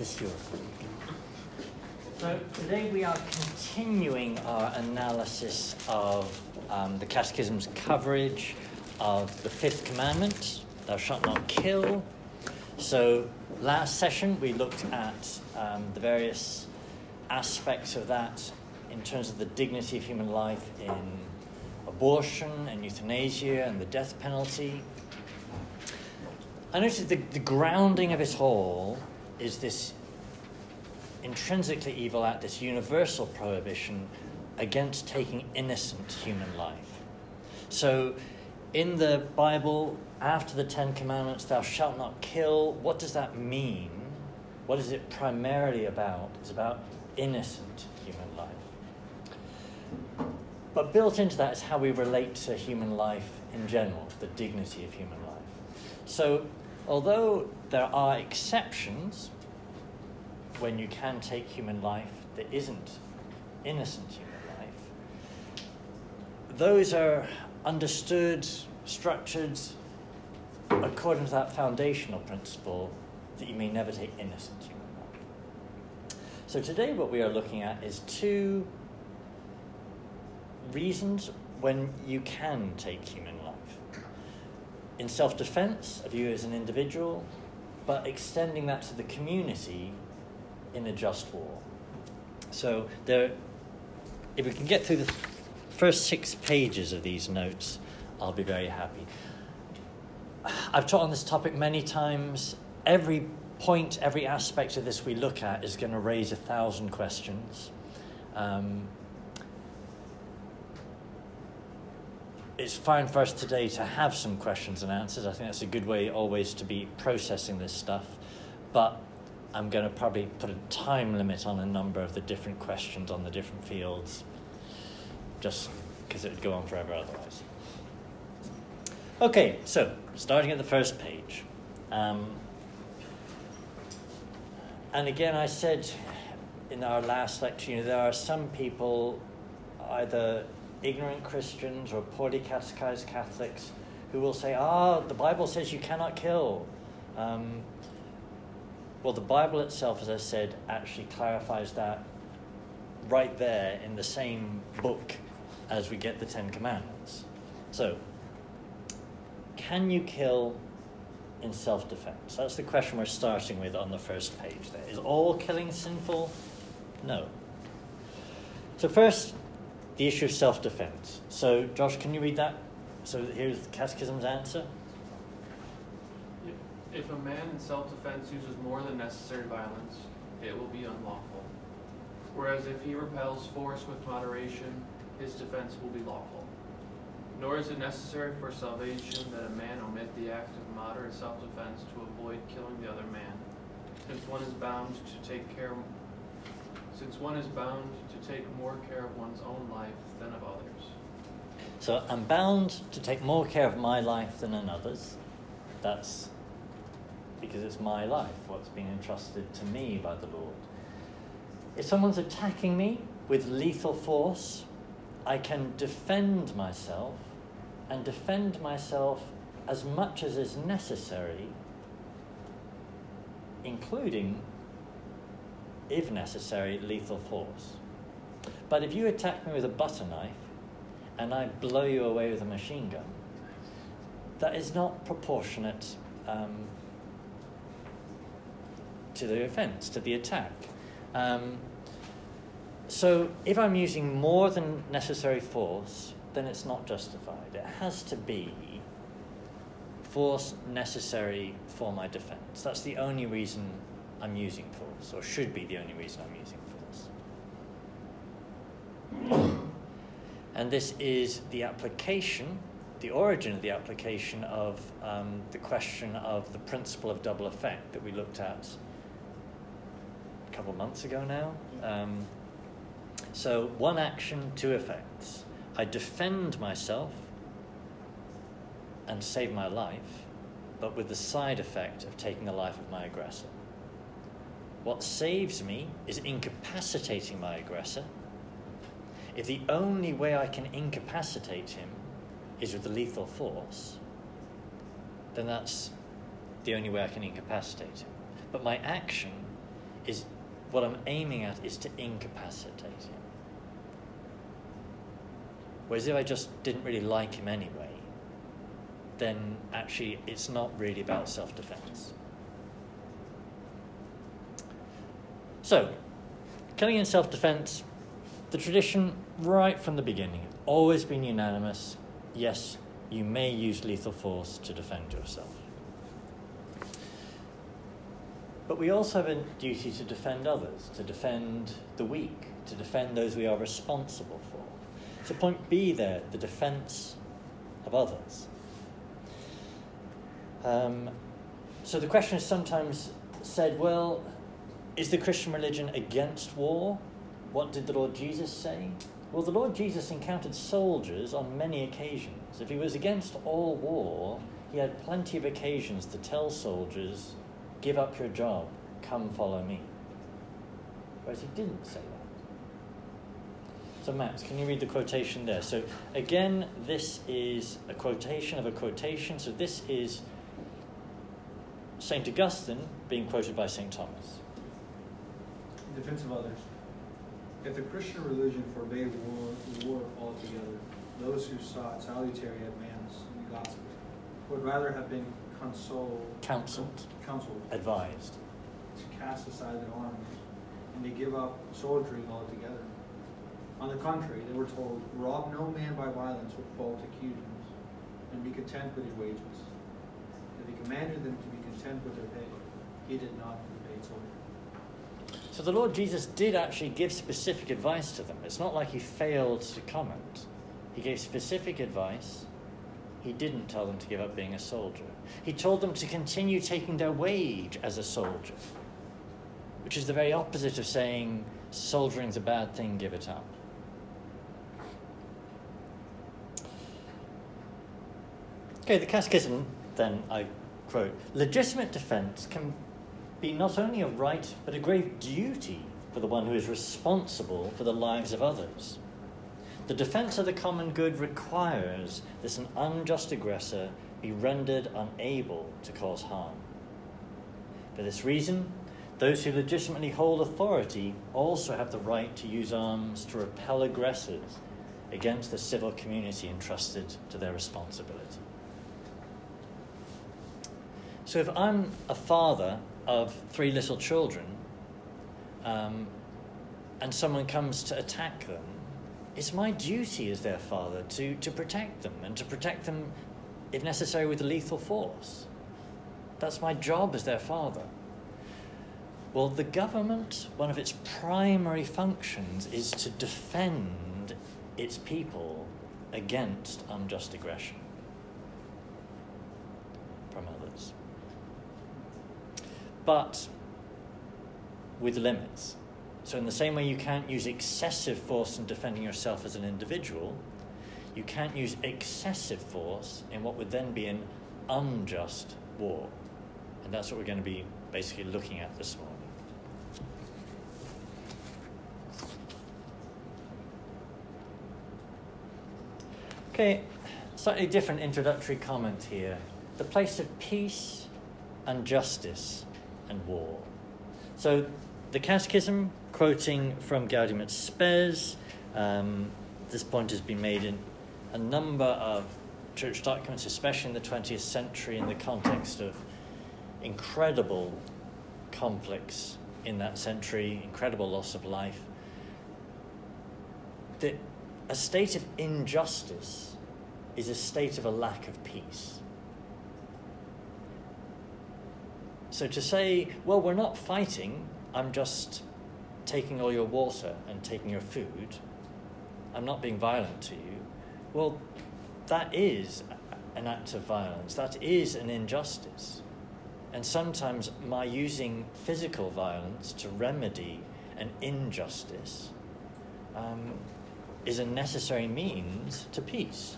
Is this? So today we are continuing our analysis of um, the Catechism's coverage of the fifth commandment, thou shalt not kill. So last session we looked at um, the various aspects of that in terms of the dignity of human life in abortion and euthanasia and the death penalty. I noticed the, the grounding of it all is this intrinsically evil act, this universal prohibition against taking innocent human life. So, in the Bible, after the Ten Commandments, thou shalt not kill, what does that mean? What is it primarily about? It's about innocent human life. But built into that is how we relate to human life in general, the dignity of human life. So, although there are exceptions when you can take human life that isn't innocent human life, those are understood, structured according to that foundational principle that you may never take innocent human life. So, today, what we are looking at is two reasons when you can take human life. In self defense of you as an individual, but extending that to the community in a just war. So, there, if we can get through the first six pages of these notes, I'll be very happy. I've taught on this topic many times. Every point, every aspect of this we look at is going to raise a thousand questions. Um, it's fine for us today to have some questions and answers. I think that's a good way always to be processing this stuff. But I'm going to probably put a time limit on a number of the different questions on the different fields, just because it would go on forever otherwise. Okay, so starting at the first page. Um, and again, I said in our last lecture, you know, there are some people either ignorant Christians or poorly catechized Catholics who will say, ah, the Bible says you cannot kill. Um, well, the Bible itself, as I said, actually clarifies that right there in the same book as we get the Ten Commandments. So, can you kill in self defense? That's the question we're starting with on the first page there. Is all killing sinful? No. So, first, the issue of self defense. So, Josh, can you read that? So, here's the Catechism's answer. If a man in self defense uses more than necessary violence, it will be unlawful. Whereas if he repels force with moderation, his defense will be lawful. Nor is it necessary for salvation that a man omit the act of moderate self defense to avoid killing the other man, since one is bound to take care since one is bound take more care of one's own life than of others. So I'm bound to take more care of my life than another's. That's because it's my life, what's been entrusted to me by the Lord. If someone's attacking me with lethal force, I can defend myself and defend myself as much as is necessary, including if necessary, lethal force. But if you attack me with a butter knife and I blow you away with a machine gun, that is not proportionate um, to the offence, to the attack. Um, so if I'm using more than necessary force, then it's not justified. It has to be force necessary for my defence. That's the only reason I'm using force, or should be the only reason I'm using force. And this is the application, the origin of the application of um, the question of the principle of double effect that we looked at a couple of months ago now. Um, so, one action, two effects. I defend myself and save my life, but with the side effect of taking the life of my aggressor. What saves me is incapacitating my aggressor. If the only way I can incapacitate him is with a lethal force, then that's the only way I can incapacitate him. But my action is what I'm aiming at is to incapacitate him. Whereas if I just didn't really like him anyway, then actually it's not really about self defense. So, killing in self defense, the tradition right from the beginning, always been unanimous yes, you may use lethal force to defend yourself. But we also have a duty to defend others, to defend the weak, to defend those we are responsible for. So, point B there, the defense of others. Um, so, the question is sometimes said, well, is the Christian religion against war? What did the Lord Jesus say? Well, the Lord Jesus encountered soldiers on many occasions. If he was against all war, he had plenty of occasions to tell soldiers, give up your job, come follow me. Whereas he didn't say that. So, Max, can you read the quotation there? So, again, this is a quotation of a quotation. So, this is St. Augustine being quoted by St. Thomas. In defense of others. If the Christian religion forbade war, war altogether, those who sought salutary advance in the gospel would rather have been consoled, counseled, counseled, advised to cast aside their arms and to give up soldiering altogether. On the contrary, they were told, rob no man by violence with false accusers, and be content with your wages. If he commanded them to be content with their pay, he did not. So the Lord Jesus did actually give specific advice to them. It's not like he failed to comment. He gave specific advice. He didn't tell them to give up being a soldier. He told them to continue taking their wage as a soldier, which is the very opposite of saying soldiering's a bad thing, give it up. Okay, the Catechism, then, I quote legitimate defense can be not only a right but a grave duty for the one who is responsible for the lives of others. The defence of the common good requires that an unjust aggressor be rendered unable to cause harm. For this reason, those who legitimately hold authority also have the right to use arms to repel aggressors against the civil community entrusted to their responsibility. So, if I'm a father of three little children um, and someone comes to attack them, it's my duty as their father to, to protect them and to protect them, if necessary, with lethal force. That's my job as their father. Well, the government, one of its primary functions is to defend its people against unjust aggression from others but with limits. So, in the same way you can't use excessive force in defending yourself as an individual, you can't use excessive force in what would then be an unjust war. And that's what we're going to be basically looking at this morning. Okay, slightly different introductory comment here. The place of peace and justice and war. So the Catechism, quoting from Gaudium et Spes, um, this point has been made in a number of church documents, especially in the 20th century, in the context of incredible conflicts in that century, incredible loss of life. That a state of injustice is a state of a lack of peace. So to say, well, we're not fighting, I'm just taking all your water and taking your food, I'm not being violent to you, well, that is an act of violence, that is an injustice. And sometimes my using physical violence to remedy an injustice um, is a necessary means to peace.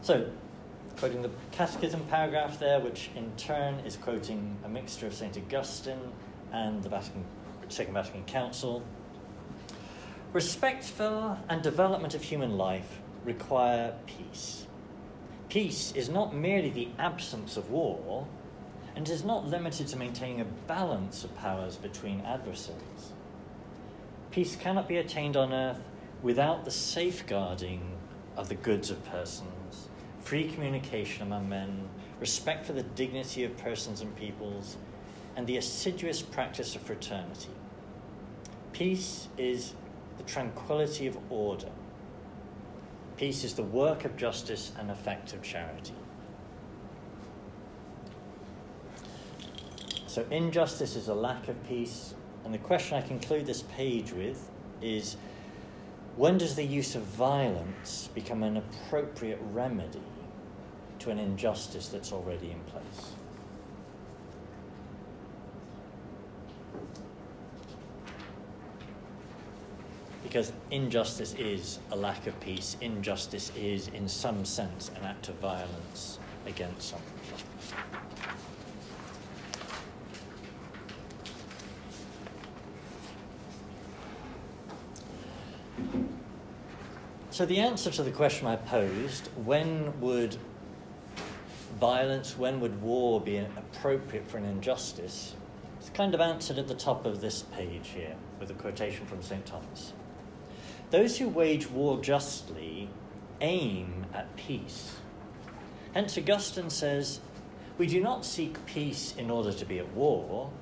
So, quoting the Catechism paragraph there, which in turn is quoting a mixture of St. Augustine and the Vatican, Second Vatican Council. Respect for and development of human life require peace. Peace is not merely the absence of war, and is not limited to maintaining a balance of powers between adversaries. Peace cannot be attained on earth without the safeguarding of the goods of persons, free communication among men, respect for the dignity of persons and peoples, and the assiduous practice of fraternity. Peace is the tranquility of order. Peace is the work of justice and effect of charity. So, injustice is a lack of peace, and the question I conclude this page with is when does the use of violence become an appropriate remedy to an injustice that's already in place? Because injustice is a lack of peace, injustice is, in some sense, an act of violence against someone. So, the answer to the question I posed when would violence, when would war be appropriate for an injustice? It's kind of answered at the top of this page here with a quotation from St. Thomas. Those who wage war justly aim at peace. Hence, Augustine says, We do not seek peace in order to be at war,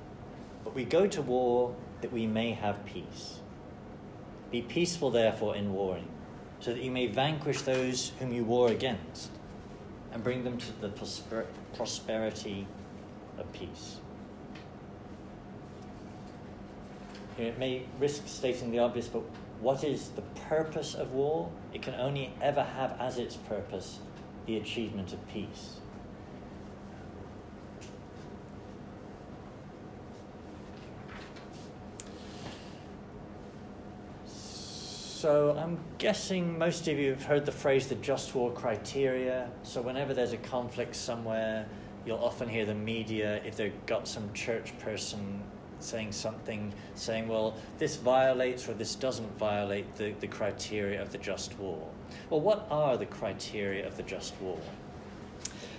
but we go to war that we may have peace. Be peaceful, therefore, in warring so that you may vanquish those whom you war against and bring them to the prosper- prosperity of peace. Here it may risk stating the obvious, but what is the purpose of war? It can only ever have as its purpose the achievement of peace. So I'm guessing most of you have heard the phrase the just war criteria. So whenever there's a conflict somewhere, you'll often hear the media, if they've got some church person saying something, saying, well, this violates or this doesn't violate the, the criteria of the just war. Well, what are the criteria of the just war?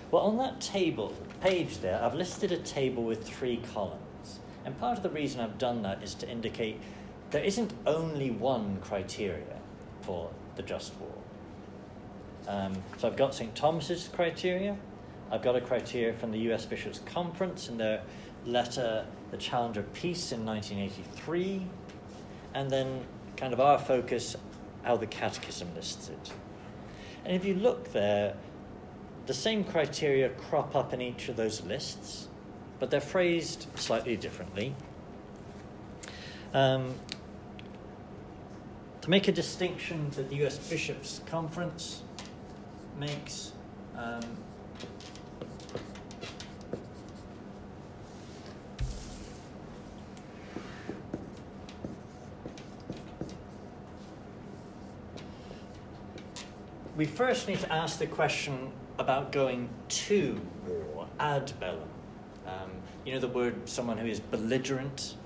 Well, on that table, page there, I've listed a table with three columns. And part of the reason I've done that is to indicate there isn't only one criteria for the just war. Um, so I've got St. Thomas's criteria. I've got a criteria from the US Bishops' Conference in their letter, The Challenge of Peace in 1983, and then kind of our focus, how the Catechism lists it. And if you look there, the same criteria crop up in each of those lists, but they're phrased slightly differently. Um, to make a distinction that the US Bishops' Conference makes. Um, we first need to ask the question about going to war, ad bellum. Um, you know the word someone who is belligerent,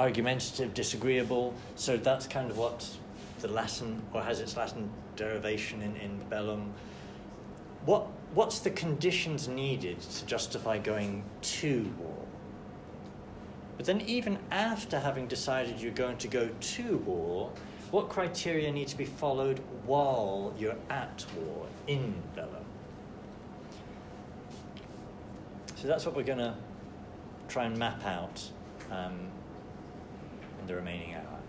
argumentative, disagreeable. So that's kind of what the Latin, or has its Latin derivation in, in bellum. What, what's the conditions needed to justify going to war? But then, even after having decided you're going to go to war, what criteria need to be followed while you're at war, in bellum? So that's what we're going to try and map out um, in the remaining hour.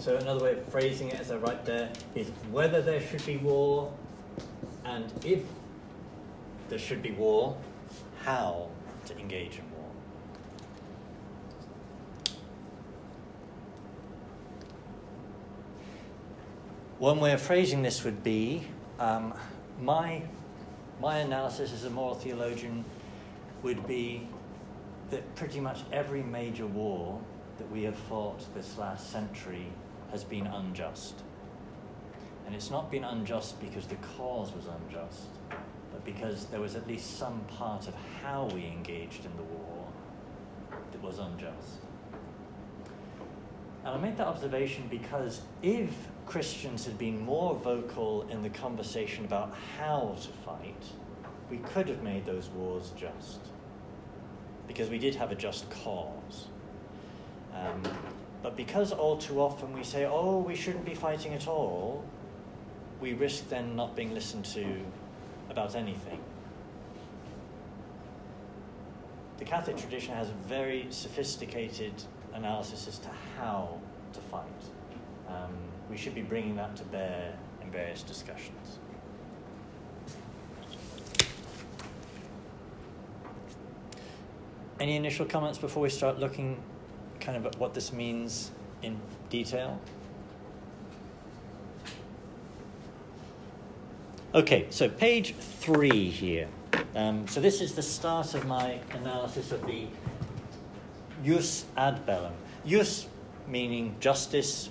So another way of phrasing it, as I write there, is whether there should be war, and if there should be war, how to engage in war. One way of phrasing this would be um, my, my analysis as a moral theologian would be that pretty much every major war that we have fought this last century has been unjust. And it's not been unjust because the cause was unjust, but because there was at least some part of how we engaged in the war that was unjust. And I make that observation because if Christians had been more vocal in the conversation about how to fight, we could have made those wars just. Because we did have a just cause. Um, but because all too often we say, oh, we shouldn't be fighting at all, we risk then not being listened to about anything. The Catholic tradition has a very sophisticated analysis as to how to fight. Um, we should be bringing that to bear in various discussions. Any initial comments before we start looking kind of what this means in detail? Okay, so page three here. Um, so this is the start of my analysis of the jus ad bellum. Jus meaning justice,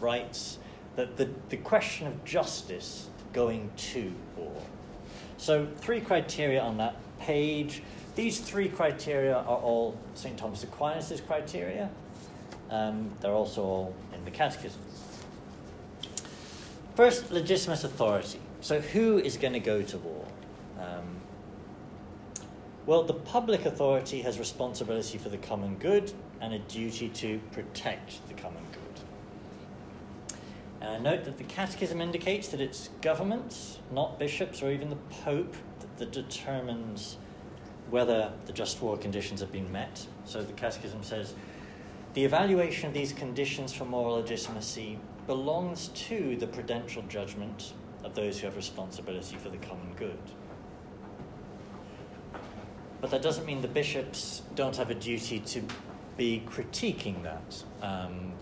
rights, the, the, the question of justice going to war. So three criteria on that page. These three criteria are all St. Thomas Aquinas' criteria. Um, they're also all in the Catechism. First, legitimate authority. So, who is going to go to war? Um, well, the public authority has responsibility for the common good and a duty to protect the common good. And I note that the Catechism indicates that it's governments, not bishops or even the Pope, that, that determines whether the just war conditions have been met. So the Catechism says the evaluation of these conditions for moral legitimacy belongs to the prudential judgment of those who have responsibility for the common good. But that doesn't mean the bishops don't have a duty to be critiquing that um,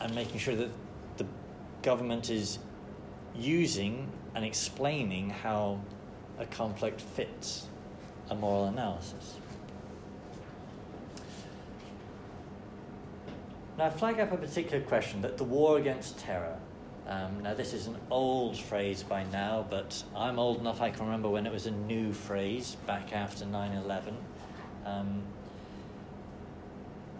and making sure that the government is using and explaining how a conflict fits a moral analysis. Now, I flag up a particular question that the war against terror. Um, now, this is an old phrase by now, but I'm old enough I can remember when it was a new phrase back after 9 11. Um,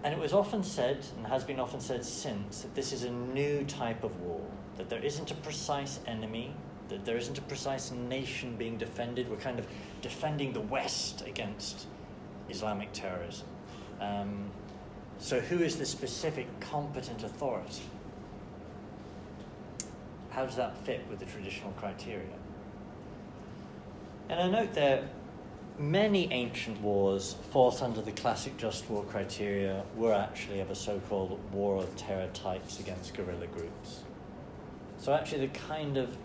and it was often said, and has been often said since, that this is a new type of war, that there isn't a precise enemy, there isn't a precise nation being defended. We're kind of defending the West against Islamic terrorism. Um, so, who is the specific competent authority? How does that fit with the traditional criteria? And I note that many ancient wars fought under the classic just war criteria were actually of a so called war of terror types against guerrilla groups. So, actually, the kind of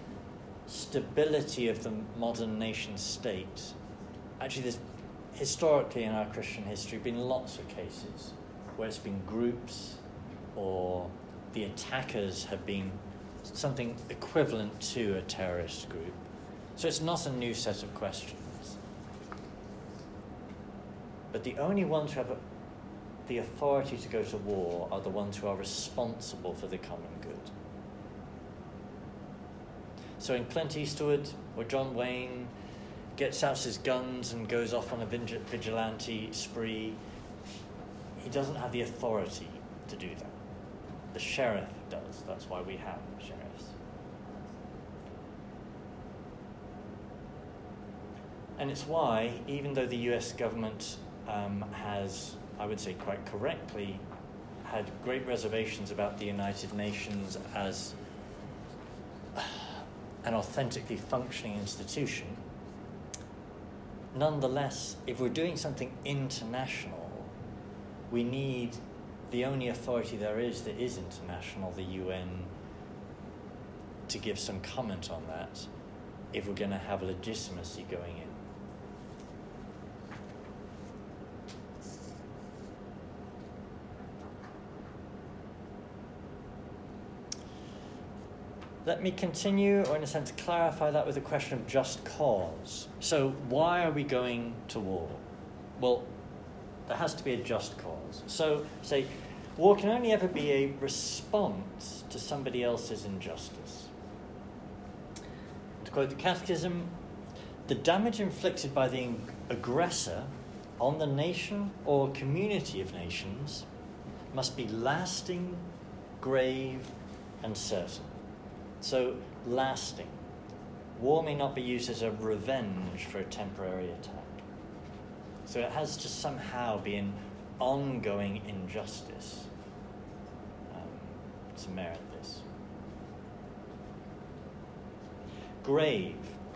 stability of the modern nation state, actually, there's historically in our Christian history been lots of cases where it's been groups or the attackers have been something equivalent to a terrorist group. So it's not a new set of questions. But the only ones who have the authority to go to war are the ones who are responsible for the common good. So in Clint Eastwood or John Wayne gets out his guns and goes off on a vigilante spree, he doesn't have the authority to do that. The sheriff does. That's why we have sheriffs. And it's why, even though the US government um, has, I would say quite correctly, had great reservations about the United Nations as an authentically functioning institution, nonetheless, if we're doing something international, we need the only authority there is that is international, the UN, to give some comment on that if we're going to have legitimacy going in. Let me continue, or in a sense, clarify that with a question of just cause. So, why are we going to war? Well, there has to be a just cause. So, say, war can only ever be a response to somebody else's injustice. To quote the Catechism, the damage inflicted by the aggressor on the nation or community of nations must be lasting, grave, and certain. So, lasting. War may not be used as a revenge for a temporary attack. So, it has to somehow be an ongoing injustice um, to merit this. Grave,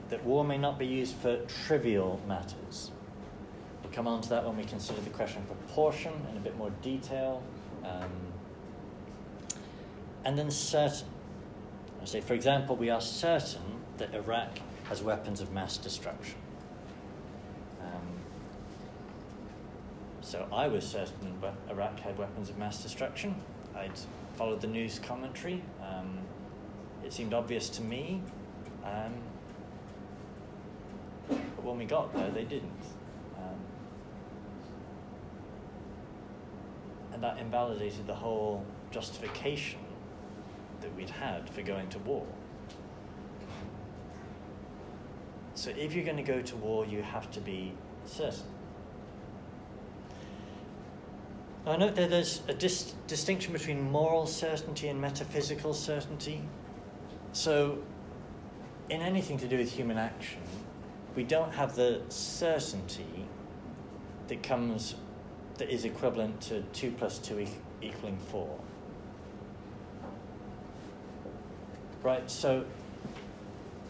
that war may not be used for trivial matters. We'll come on to that when we consider the question of proportion in a bit more detail. Um, and then certain. I say, for example, we are certain that Iraq has weapons of mass destruction. Um, so I was certain that Iraq had weapons of mass destruction. I'd followed the news commentary. Um, it seemed obvious to me. Um, but when we got there, they didn't. Um, and that invalidated the whole justification that we'd had for going to war. So if you're going to go to war, you have to be certain. Now, I note that there's a dis- distinction between moral certainty and metaphysical certainty. So, in anything to do with human action, we don't have the certainty that comes that is equivalent to 2 plus 2 e- equaling 4. Right? So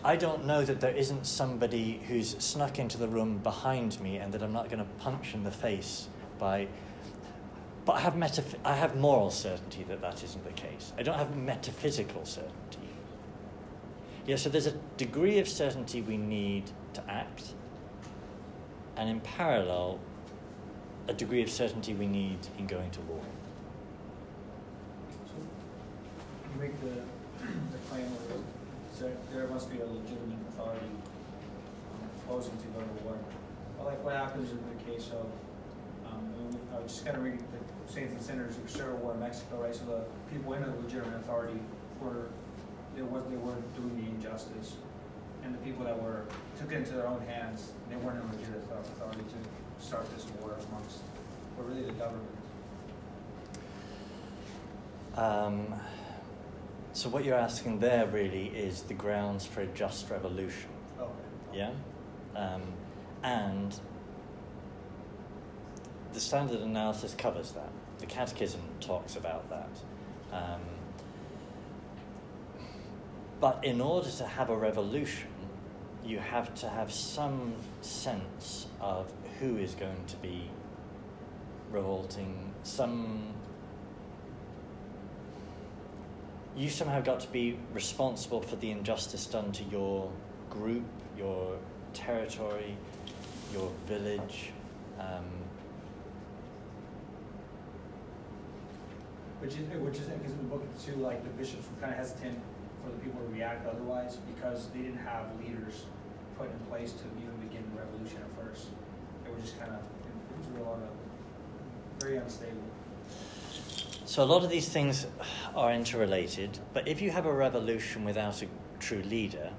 I don't know that there isn't somebody who's snuck into the room behind me and that I'm not going to punch in the face by. But I have, metaph- I have moral certainty that that isn't the case. I don't have metaphysical certainty. Yeah, so there's a degree of certainty we need to act, and in parallel, a degree of certainty we need in going to war. So you make the, the claim where so there must be a legitimate authority opposing to go to war. But like what happens in the case of, um, I was just kind of reading the Saints and Sinners Cristero war in Mexico, right? So the people in the legitimate authority were, there was, they weren't doing the injustice. And the people that were, took it into their own hands, they weren't in legitimate authority to start this war amongst, but really the government. Um, so, what you're asking there really is the grounds for a just revolution. Okay. Yeah? Um, and the standard analysis covers that. The Catechism talks about that. Um, but in order to have a revolution, you have to have some sense of who is going to be revolting, some. You somehow got to be responsible for the injustice done to your group, your territory, your village. Um, Which is, which is, because in the book too, like the bishops were kind of hesitant for the people to react otherwise because they didn't have leaders put in place to even begin the revolution at first. They were just kind of, it was a lot of, very unstable. So a lot of these things are interrelated, but if you have a revolution without a true leader,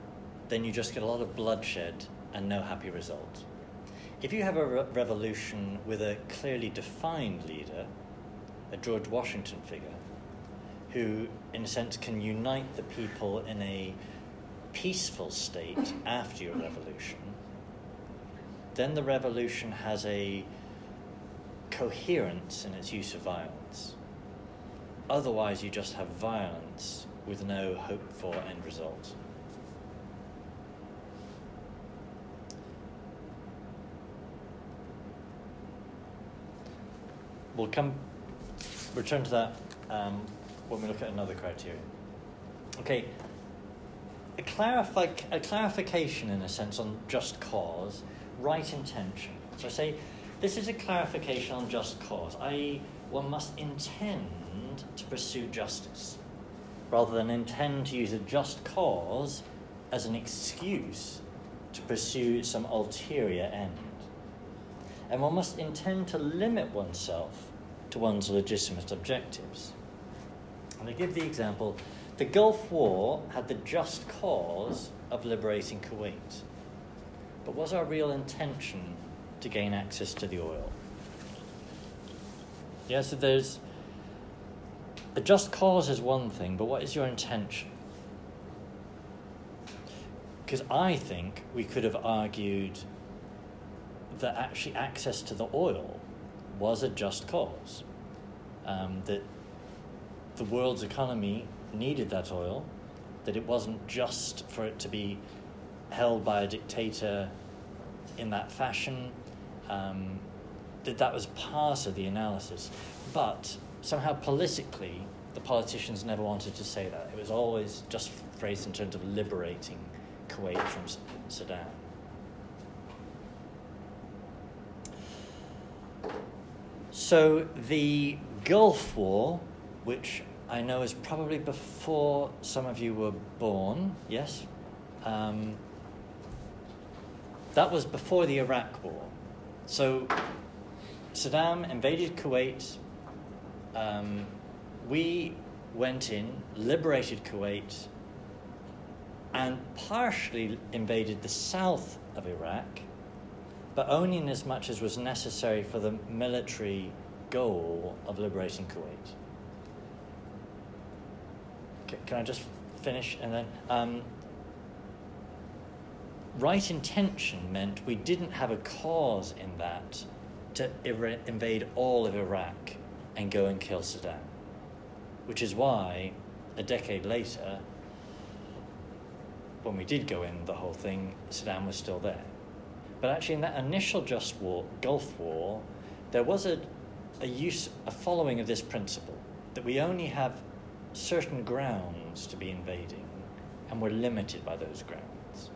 then you just get a lot of bloodshed and no happy result. If you have a re- revolution with a clearly defined leader, a George Washington figure, who, in a sense, can unite the people in a peaceful state after your revolution, then the revolution has a coherence in its use of violence. Otherwise, you just have violence with no hope for end result. We'll come return to that um, when we look at another criterion. Okay, a, clarify, a clarification in a sense on just cause, right intention. So I say this is a clarification on just cause, i.e., one must intend to pursue justice rather than intend to use a just cause as an excuse to pursue some ulterior end. And one must intend to limit oneself to one's legitimate objectives. And I give the example the Gulf War had the just cause of liberating Kuwait. But was our real intention to gain access to the oil. Yeah, so there's a just cause is one thing, but what is your intention? Because I think we could have argued that actually access to the oil was a just cause. Um, that the world's economy needed that oil, that it wasn't just for it to be held by a dictator in that fashion, um, that that was part of the analysis. But somehow politically, the politicians never wanted to say that. It was always just phrased in terms of liberating Kuwait from Saddam. So the Gulf War, which I know is probably before some of you were born, yes? Um, that was before the Iraq War. So Saddam invaded Kuwait. Um, we went in, liberated Kuwait, and partially invaded the south of Iraq but only in as much as was necessary for the military goal of liberating Kuwait. C- can I just finish and then? Um, right intention meant we didn't have a cause in that to ir- invade all of Iraq and go and kill Saddam, which is why a decade later, when we did go in the whole thing, Saddam was still there. But actually, in that initial just war, Gulf War, there was a, a use, a following of this principle that we only have certain grounds to be invading, and we're limited by those grounds.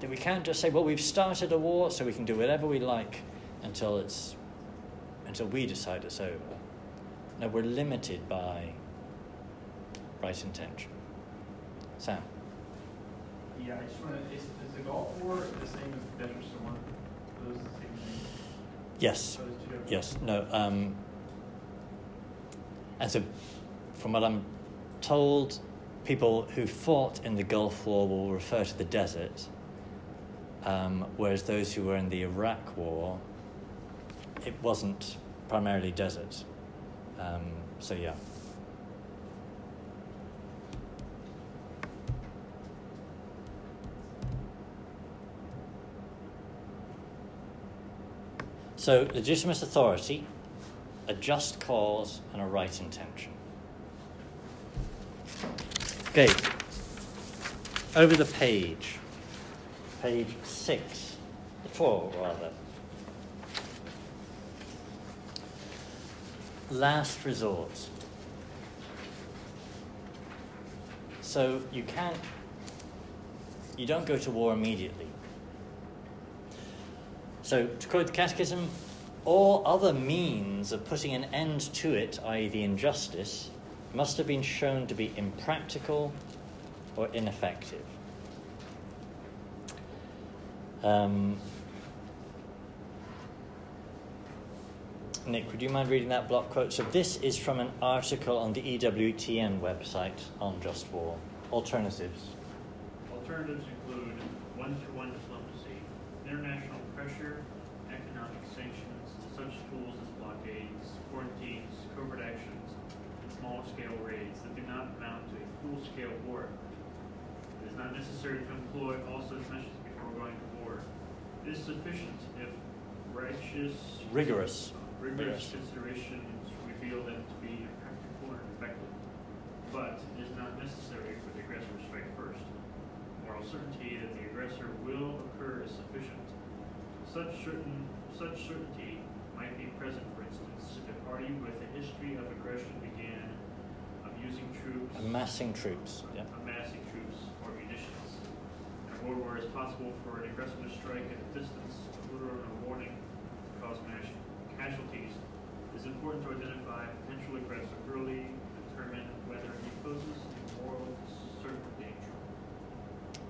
That we can't just say, well, we've started a war, so we can do whatever we like until it's until we decide it's over. No, we're limited by right intention. Sam. Yeah, I just want to, is, is the Gulf War the same as the Desert Storm? Are those the same thing? Yes. Those two different- Yes, no. Um, and so, from what I'm told, people who fought in the Gulf War will refer to the desert, um, whereas those who were in the Iraq War, it wasn't primarily desert. Um, so, yeah. So, legitimate authority, a just cause, and a right intention. Okay, over the page, page six, four rather. Last resort. So you can't, you don't go to war immediately. So, to quote the Catechism, all other means of putting an end to it, i.e., the injustice, must have been shown to be impractical or ineffective. Um, Nick, would you mind reading that block quote? So, this is from an article on the EWTN website on just war. Alternatives. Alternatives include one-to-one diplomacy, international pressure, economic sanctions, such tools as blockades, quarantines, covert actions, and small-scale raids that do not amount to a full-scale war. It is not necessary to employ all such measures before going to war. It is sufficient if righteous, Rigorous. Rigorous considerations reveal them to be impractical and ineffective. But it is not necessary for the aggressor to strike first. Moral certainty that the aggressor will occur is sufficient. Such certain such certainty might be present, for instance, if a party with a history of aggression began of using troops, Amassing troops. Yeah. amassing troops or munitions. In a war where it's possible for an aggressor to strike at a distance, a order and a warning to cause mass casualties, it is important to identify potential aggressor early and determine whether he poses a moral certain danger.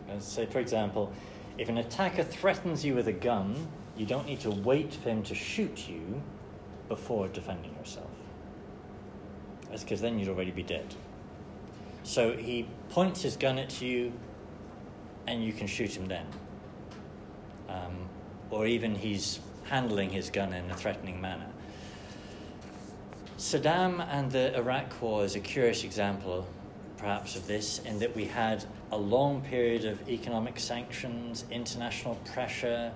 And say, for example, if an attacker threatens you with a gun, you don't need to wait for him to shoot you before defending yourself. That's because then you'd already be dead. So he points his gun at you, and you can shoot him then. Um, or even he's handling his gun in a threatening manner. Saddam and the Iraq War is a curious example, perhaps, of this, in that we had a long period of economic sanctions, international pressure.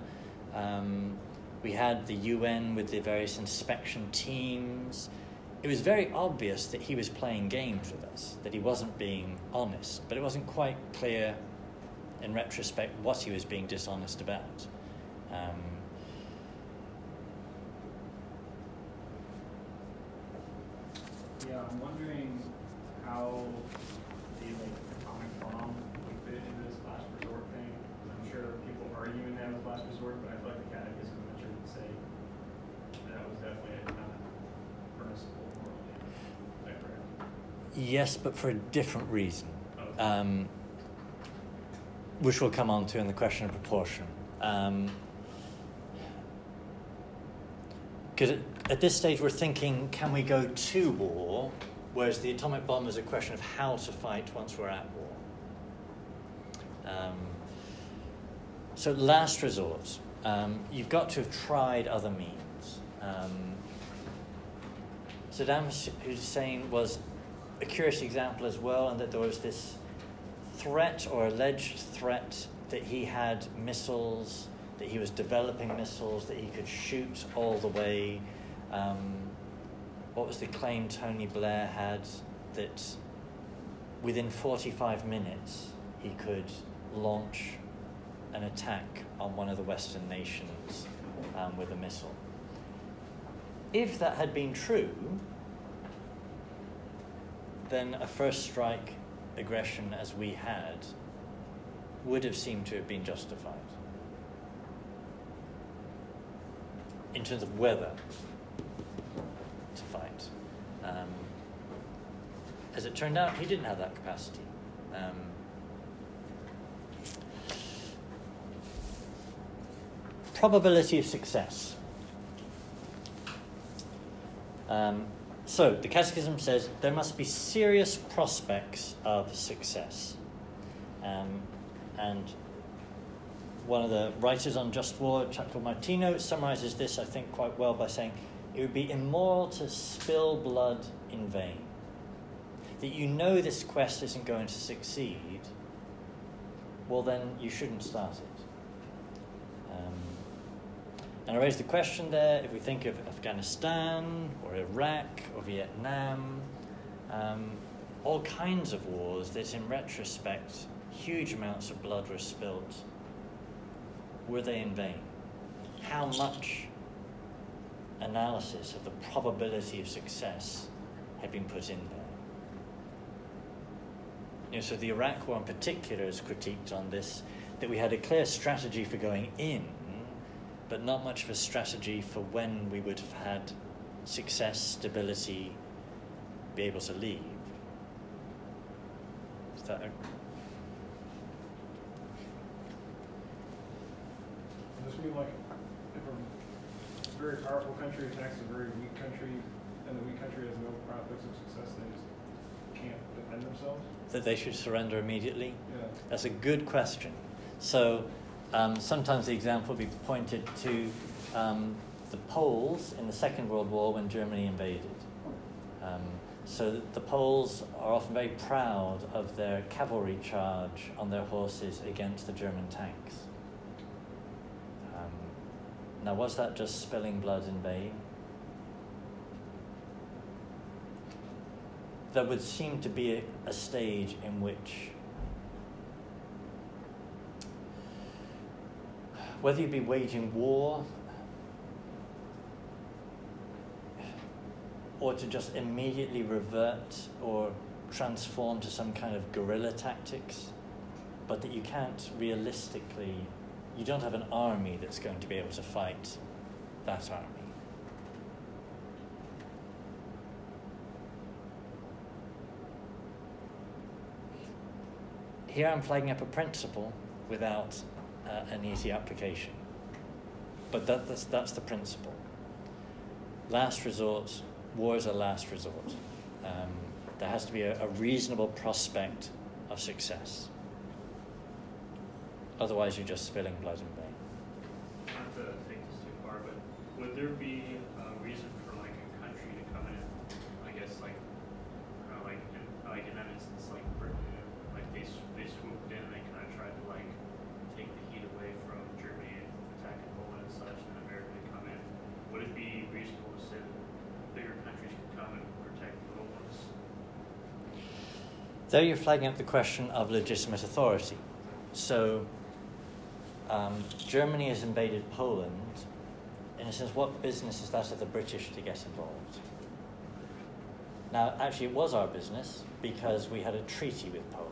Um, we had the UN with the various inspection teams. It was very obvious that he was playing games with us, that he wasn't being honest, but it wasn't quite clear in retrospect what he was being dishonest about. Um, Yeah, I'm wondering how the like atomic bomb would fit into this last resort thing. I'm sure people arguing that was last resort, but I feel like the catechism mentioned would say that was definitely not permissible morally. Is that correct? yes, but for a different reason. Okay. um, which we'll come on to in the question of proportion. Because at, this stage, we're thinking, can we go to war? Whereas the atomic bomb is a question of how to fight once we're at war. Um, so, last resort, um, you've got to have tried other means. Um, Saddam Hussein was a curious example as well, in that there was this threat or alleged threat that he had missiles, that he was developing missiles, that he could shoot all the way. Um, what was the claim Tony Blair had that within 45 minutes he could launch an attack on one of the Western nations um, with a missile? If that had been true, then a first strike aggression as we had would have seemed to have been justified. In terms of whether to fight. Um, as it turned out, he didn't have that capacity. Um, probability of success. Um, so, the Catechism says there must be serious prospects of success. Um, and one of the writers on just war, Chaco Martino, summarizes this, I think, quite well by saying it would be immoral to spill blood in vain. That you know this quest isn't going to succeed, well, then you shouldn't start it. Um, and I raised the question there if we think of Afghanistan or Iraq or Vietnam, um, all kinds of wars that in retrospect huge amounts of blood were spilt, were they in vain? How much analysis of the probability of success had been put in there? You know, so the Iraq War in particular is critiqued on this that we had a clear strategy for going in, but not much of a strategy for when we would have had success, stability, be able to leave. Is that a, Mean like if a very powerful country attacks a very weak country and the weak country has no prospects of success, they just can't defend themselves? that they should surrender immediately? Yeah. That's a good question. So um, sometimes the example will be pointed to um, the Poles in the Second World War when Germany invaded. Um, so the Poles are often very proud of their cavalry charge on their horses against the German tanks. Now, was that just spilling blood in vain? There would seem to be a, a stage in which whether you be waging war or to just immediately revert or transform to some kind of guerrilla tactics, but that you can't realistically, you don't have an army that's going to be able to fight that army. Here I'm flagging up a principle without uh, an easy application. But that, that's, that's the principle. Last resort, war is a last resort. Um, there has to be a, a reasonable prospect of success. Otherwise, you're just spilling blood in vain. Not to take this too far, but would there be a reason for like a country to come in, I guess like, uh, like, in, like in that instance, like Britain, like they, they swooped in, and they kind of tried to like take the heat away from Germany and attacking Poland and such, and America to come in. Would it be reasonable to say that bigger countries could come and protect the little ones? There you're flagging up the question of legitimate authority. So, um, Germany has invaded Poland. In a sense, what business is that of the British to get involved? Now, actually, it was our business because we had a treaty with Poland.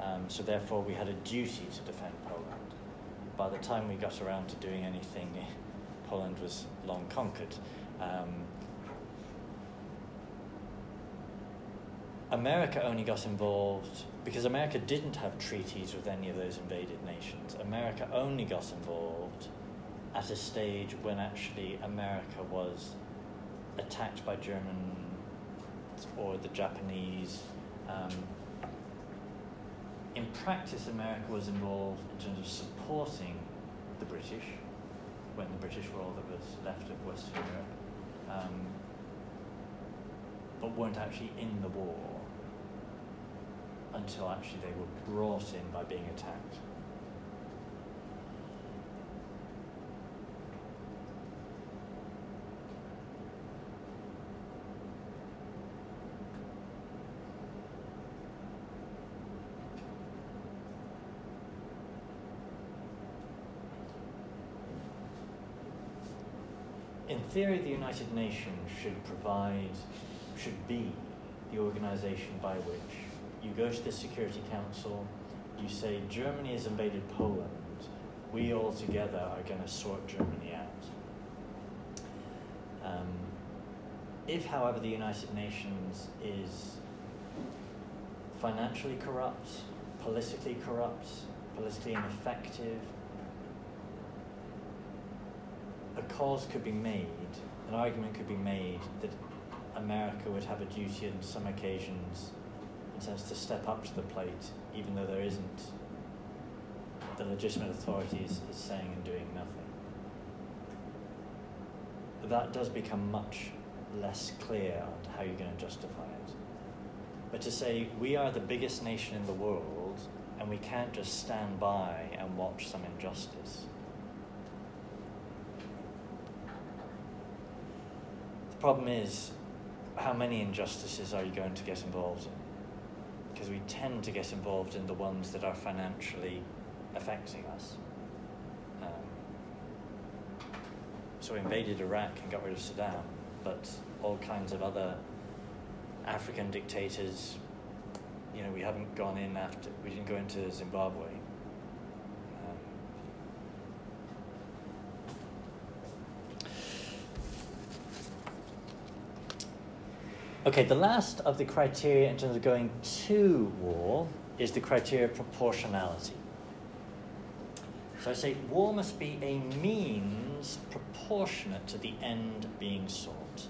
Um, so, therefore, we had a duty to defend Poland. By the time we got around to doing anything, Poland was long conquered. Um, America only got involved because America didn't have treaties with any of those invaded nations. America only got involved at a stage when actually America was attacked by German or the Japanese. Um, in practice, America was involved in terms of supporting the British when the British were all that was left of Western Europe, um, but weren't actually in the war until actually they were brought in by being attacked. In theory, the United Nations should provide, should be the organization by which you go to the Security Council, you say, Germany has invaded Poland, we all together are going to sort Germany out. Um, if, however, the United Nations is financially corrupt, politically corrupt, politically ineffective, a cause could be made, an argument could be made that America would have a duty on some occasions, sense, to step up to the plate, even though there isn't. The legitimate authority is, is saying and doing nothing. That does become much less clear on how you're going to justify it. But to say we are the biggest nation in the world and we can't just stand by and watch some injustice. The problem is, how many injustices are you going to get involved in? Because we tend to get involved in the ones that are financially affecting us. Um, so we invaded Iraq and got rid of Saddam, but all kinds of other African dictators, you know, we haven't gone in after, we didn't go into Zimbabwe. Um, Okay, the last of the criteria in terms of going to war is the criteria of proportionality. So I say war must be a means proportionate to the end being sought.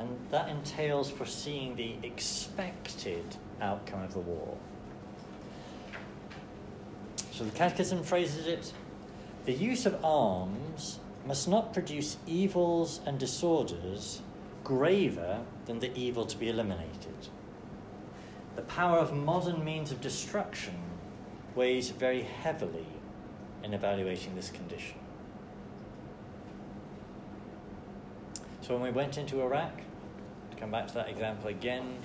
And that entails foreseeing the expected outcome of the war. So the Catechism phrases it the use of arms must not produce evils and disorders graver than the evil to be eliminated. The power of modern means of destruction weighs very heavily in evaluating this condition. So when we went into Iraq, to come back to that example again,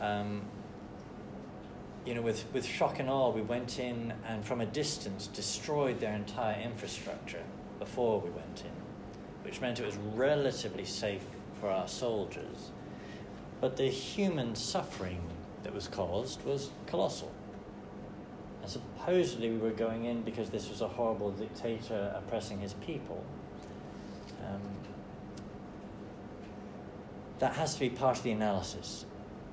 um, you know, with, with shock and awe, we went in and from a distance destroyed their entire infrastructure before we went in, which meant it was relatively safe for our soldiers. But the human suffering that was caused was colossal. And supposedly we were going in because this was a horrible dictator oppressing his people. Um, that has to be part of the analysis.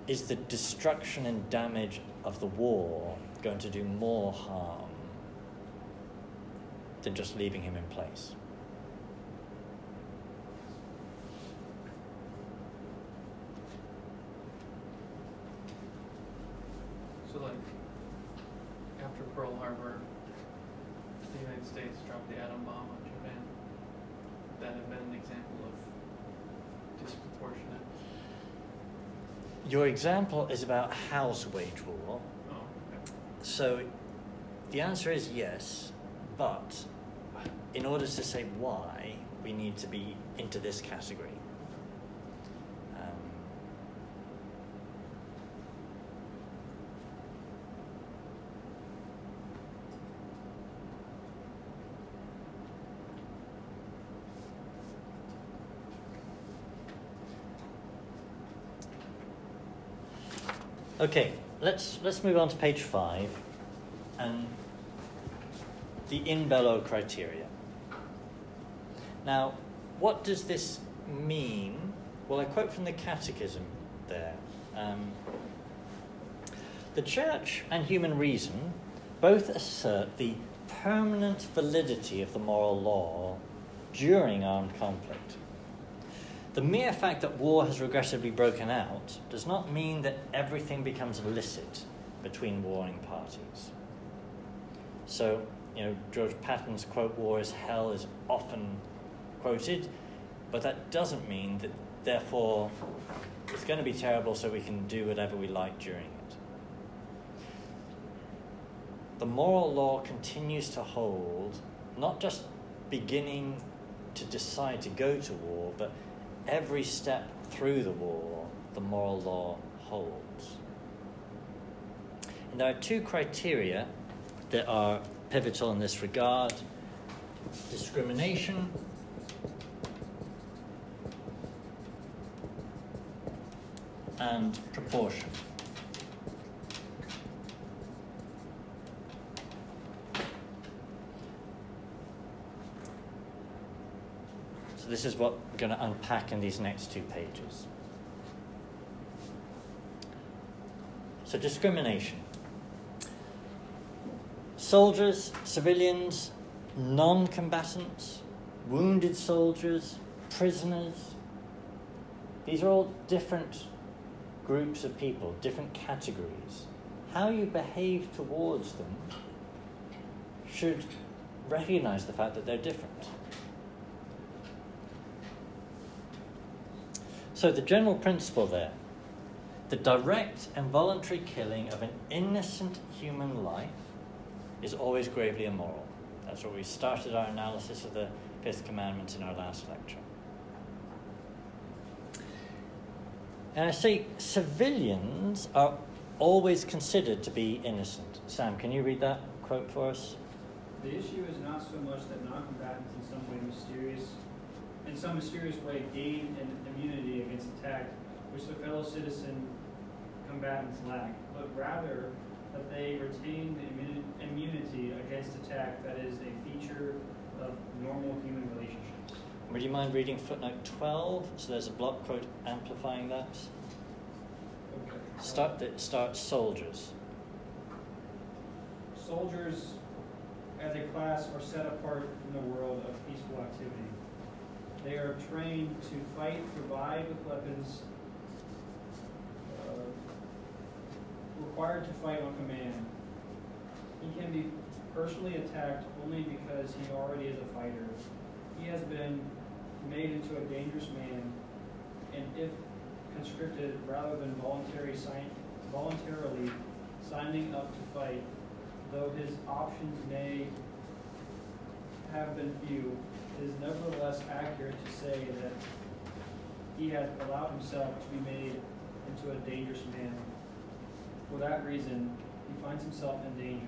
Is the destruction and damage of the war going to do more harm than just leaving him in place? So like, after Pearl Harbor, the United States dropped the atom bomb on Japan. that have been an example of disproportionate? Your example is about house wage war. Oh, okay. So the answer is yes, but in order to say why, we need to be into this category. Um, Okay, let's let's move on to page five, and the in bello criteria. Now, what does this mean? Well, I quote from the Catechism there. Um, the Church and human reason both assert the permanent validity of the moral law during armed conflict. The mere fact that war has regrettably broken out does not mean that everything becomes illicit between warring parties. So, you know, George Patton's quote, war is hell, is often quoted, but that doesn't mean that, therefore, it's going to be terrible so we can do whatever we like during it. The moral law continues to hold, not just beginning to decide to go to war, but every step through the war, the moral law holds. And there are two criteria that are pivotal in this regard discrimination and proportion. This is what we're going to unpack in these next two pages. So, discrimination. Soldiers, civilians, non combatants, wounded soldiers, prisoners. These are all different groups of people, different categories. How you behave towards them should recognize the fact that they're different. So, the general principle there the direct and voluntary killing of an innocent human life is always gravely immoral. That's where we started our analysis of the fifth commandment in our last lecture. And I say civilians are always considered to be innocent. Sam, can you read that quote for us? The issue is not so much that non-combatants in some way mysterious, in some mysterious way gain an immunity against attack, which the fellow citizen combatants lack, but rather that they retain the immunity against attack that is a feature of normal human relationships. Would you mind reading footnote 12? So there's a block quote amplifying that. Okay. Start the, start soldiers. Soldiers, as a class, are set apart in the world of peaceful activity. They are trained to fight, provide with weapons, uh, required to fight on command. He can be personally attacked only because he already is a fighter. He has been made into a dangerous man, and if conscripted rather than voluntary sign, voluntarily signing up to fight, though his options may have been few, it is nevertheless accurate to say that he has allowed himself to be made into a dangerous man. For that reason, he finds himself endangered.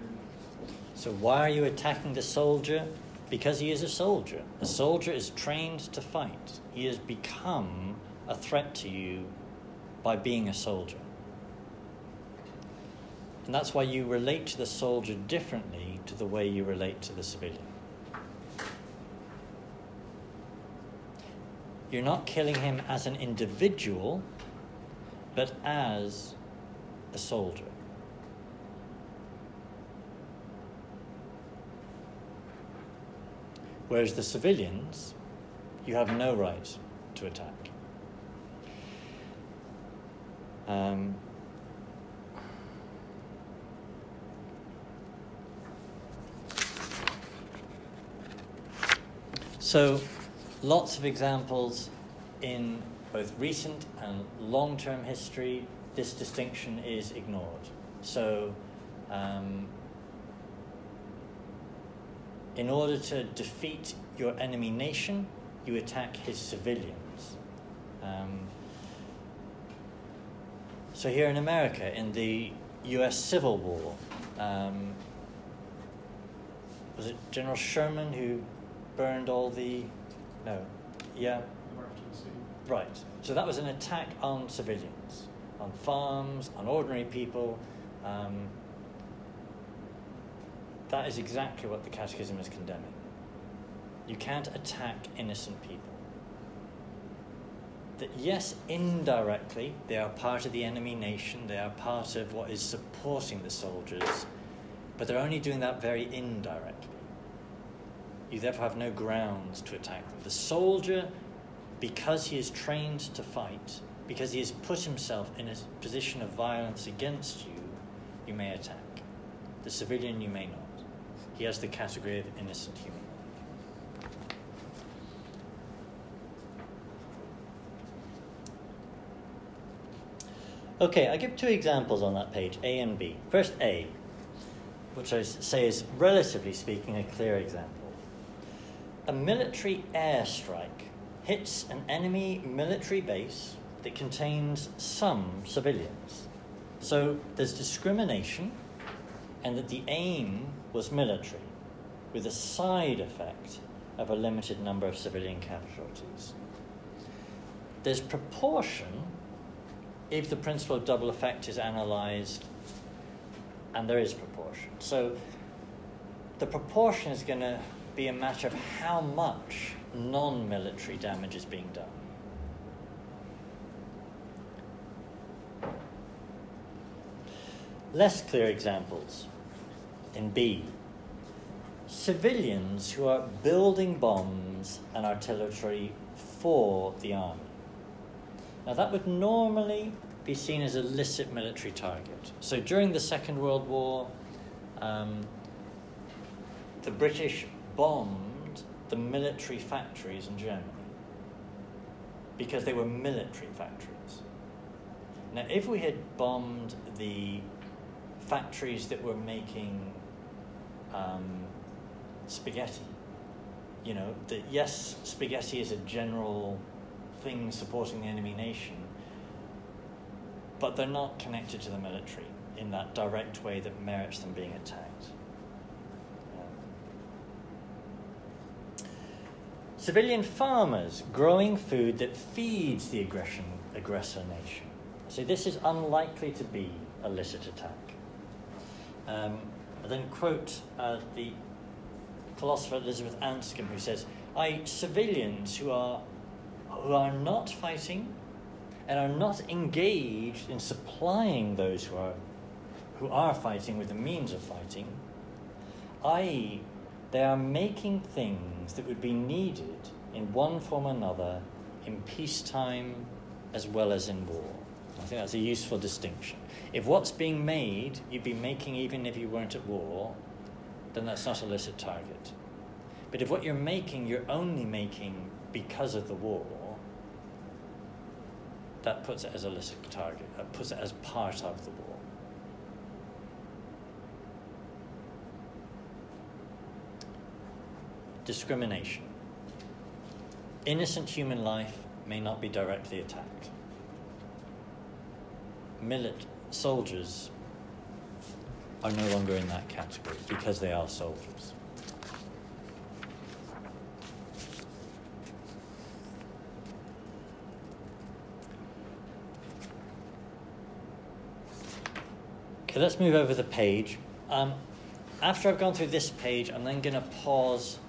So why are you attacking the soldier? Because he is a soldier. A soldier is trained to fight. He has become a threat to you by being a soldier. And that's why you relate to the soldier differently to the way you relate to the civilian. You're not killing him as an individual, but as a soldier. Whereas the civilians, you have no right to attack. Um, so, lots of examples in both recent and long term history, this distinction is ignored. So, um, in order to defeat your enemy nation, you attack his civilians. Um, so, here in America, in the US Civil War, um, was it General Sherman who burned all the. No. Yeah. Sea. Right. So that was an attack on civilians, on farms, on ordinary people. Um, that is exactly what the Catechism is condemning. You can't attack innocent people. That, yes, indirectly, they are part of the enemy nation, they are part of what is supporting the soldiers, but they're only doing that very indirectly. You therefore have no grounds to attack them. The soldier because he is trained to fight, because he has put himself in a position of violence against you, you may attack. The civilian, you may not. He has the category of innocent human. Okay, I give two examples on that page, A and B. First, A, which I say is, relatively speaking, a clear example. A military airstrike hits an enemy military base that contains some civilians. So there's discrimination, and that the aim was military, with a side effect of a limited number of civilian casualties. There's proportion if the principle of double effect is analysed, and there is proportion. So the proportion is going to be a matter of how much non military damage is being done. Less clear examples in B. Civilians who are building bombs and artillery for the army. Now, that would normally be seen as a illicit military target. So, during the Second World War, um, the British bombed the military factories in Germany because they were military factories. Now, if we had bombed the factories that were making um, spaghetti, you know, that yes, spaghetti is a general thing supporting the enemy nation, but they're not connected to the military in that direct way that merits them being attacked. Civilian farmers growing food that feeds the aggression, aggressor nation. So this is unlikely to be a illicit attack. Um, I then quote uh, the philosopher Elizabeth Anscombe, who says, "I civilians who are who are not fighting and are not engaged in supplying those who are who are fighting with the means of fighting, i.e., they are making things that would be needed in one form or another in peacetime as well as in war. I think that's a useful distinction. If what's being made you'd be making even if you weren't at war, then that's not a illicit target. But if what you're making you're only making because of the war, that puts it as a illicit target. That puts it as part of the war. Discrimination. Innocent human life may not be directly attacked. Milit soldiers are no longer in that category because they are soldiers. Okay, let's move over the page. Um, after I've gone through this page, I'm then going to pause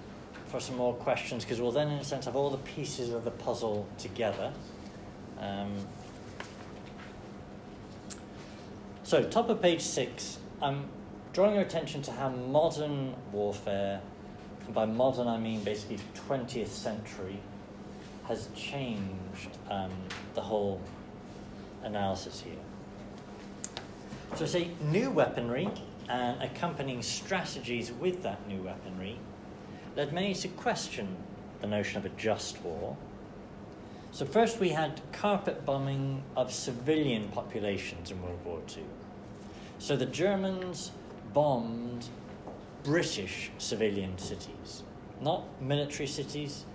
for some more questions because we'll then, in a sense, have all the pieces of the puzzle together. Um, so, top of page six, I'm drawing your attention to how modern warfare, and by modern I mean basically 20th century, has changed um, the whole analysis here. So, say new weaponry and accompanying strategies with that new weaponry led many to question the notion of a just war. So, first we had carpet bombing of civilian populations in World War II. So, the Germans bombed British civilian cities, not military cities,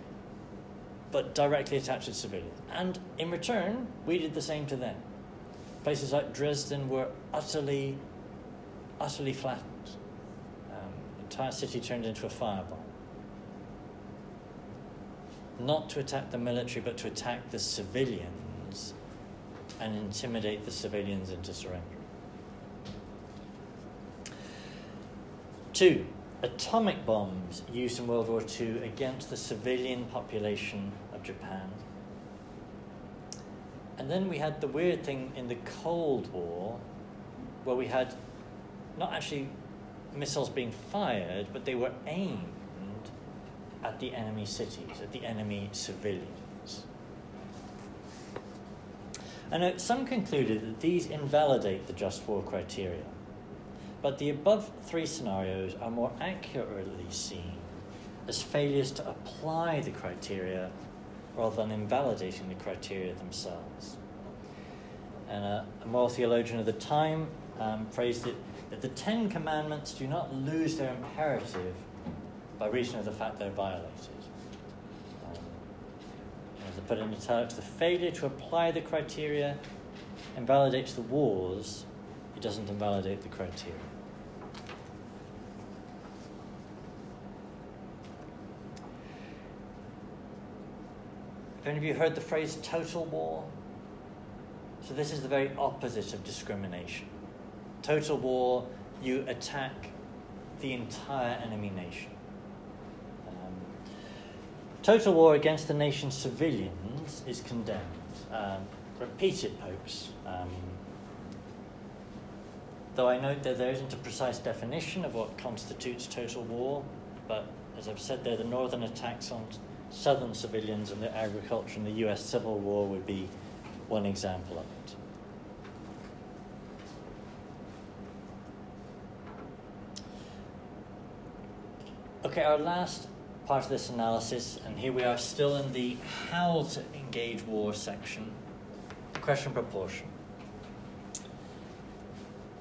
but directly attacked to civilians. And in return, we did the same to them. Places like Dresden were utterly, utterly flattened. Um, entire city turned into a fireball not to attack the military, but to attack the civilians and intimidate the civilians into surrender. Two, atomic bombs used in World War II against the civilian population of Japan. And then we had the weird thing in the Cold War where we had not actually missiles being fired, but they were aimed at the enemy cities, at the enemy civilians. And uh, some concluded that these invalidate the just war criteria. But the above three scenarios are more accurately seen as failures to apply the criteria rather than invalidating the criteria themselves. And a, a moral theologian of the time um, phrased it that the Ten Commandments do not lose their imperative by reason of the fact they're violated. Um, as I put in italics, the failure to apply the criteria invalidates the wars, it doesn't invalidate the criteria. Have any of you heard the phrase total war? So, this is the very opposite of discrimination. Total war, you attack the entire enemy nation. Total war against the nation's civilians is condemned. Um, repeated popes. Um, though I note that there isn't a precise definition of what constitutes total war, but as I've said there, the northern attacks on southern civilians and the agriculture in the US Civil War would be one example of it. Okay, our last part of this analysis, and here we are still in the how to engage war section. Question proportion.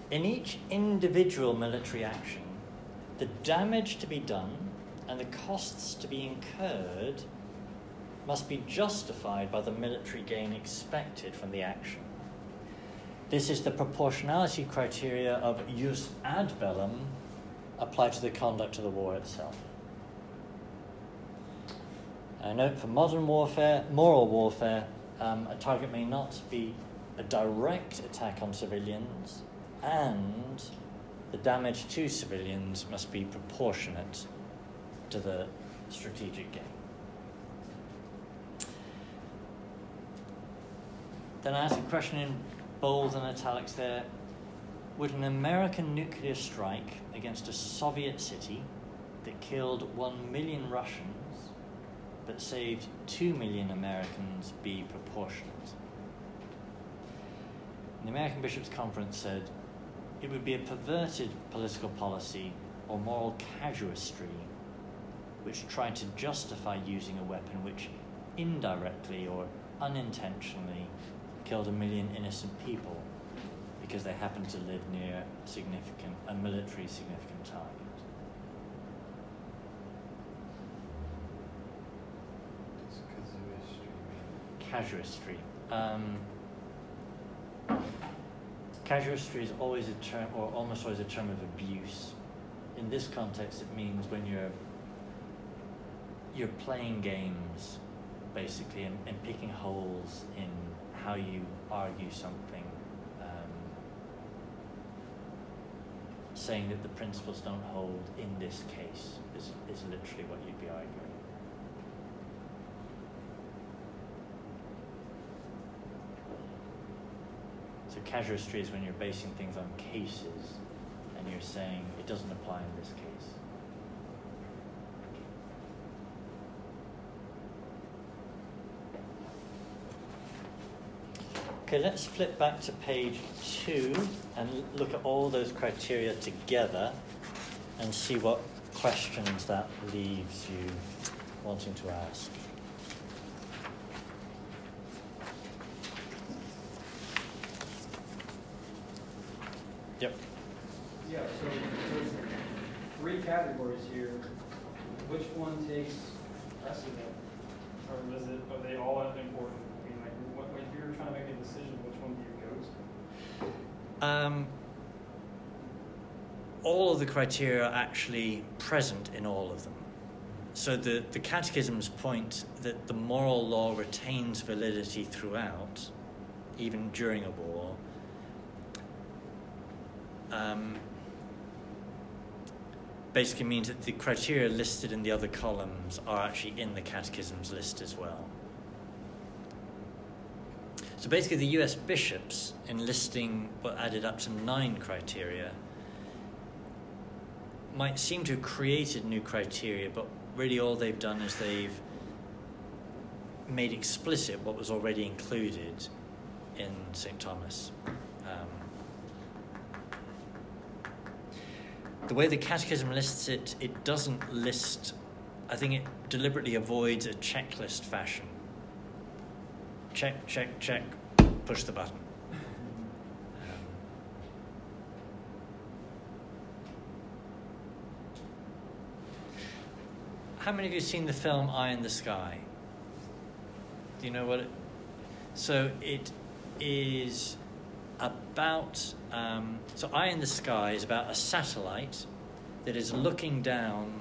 In each individual military action, the damage to be done and the costs to be incurred must be justified by the military gain expected from the action. This is the proportionality criteria of jus ad bellum applied to the conduct of the war itself. A note for modern warfare, moral warfare, um, a target may not be a direct attack on civilians, and the damage to civilians must be proportionate to the strategic gain. Then I ask a question in bold and italics there. Would an American nuclear strike against a Soviet city that killed one million Russians but saved 2 million Americans be proportionate. The American Bishops' Conference said it would be a perverted political policy or moral casuistry which tried to justify using a weapon which indirectly or unintentionally killed a million innocent people because they happened to live near significant a military significant target. Casuistry. Um, casuistry is always a term, or almost always a term of abuse. In this context, it means when you're you're playing games, basically, and, and picking holes in how you argue something. Um, saying that the principles don't hold in this case is, is literally what you'd be arguing. So casuistry is when you're basing things on cases and you're saying it doesn't apply in this case. Okay, let's flip back to page two and look at all those criteria together and see what questions that leaves you wanting to ask. Yep. Yeah, so there's three categories here. Which one takes precedent? Or is it, are they all important? I mean, like, what, if you're trying to make a decision, which one do you go to? Um, all of the criteria are actually present in all of them. So the, the catechism's point that the moral law retains validity throughout, even during a war, um, basically means that the criteria listed in the other columns are actually in the catechism's list as well. So basically, the US bishops, in listing what added up to nine criteria, might seem to have created new criteria, but really all they've done is they've made explicit what was already included in St. Thomas. The way the Catechism lists it, it doesn't list, I think it deliberately avoids a checklist fashion. Check, check, check, push the button. Um, how many of you seen the film Eye in the Sky? Do you know what it? So it is about. Um, so Eye in the Sky is about a satellite that is looking down.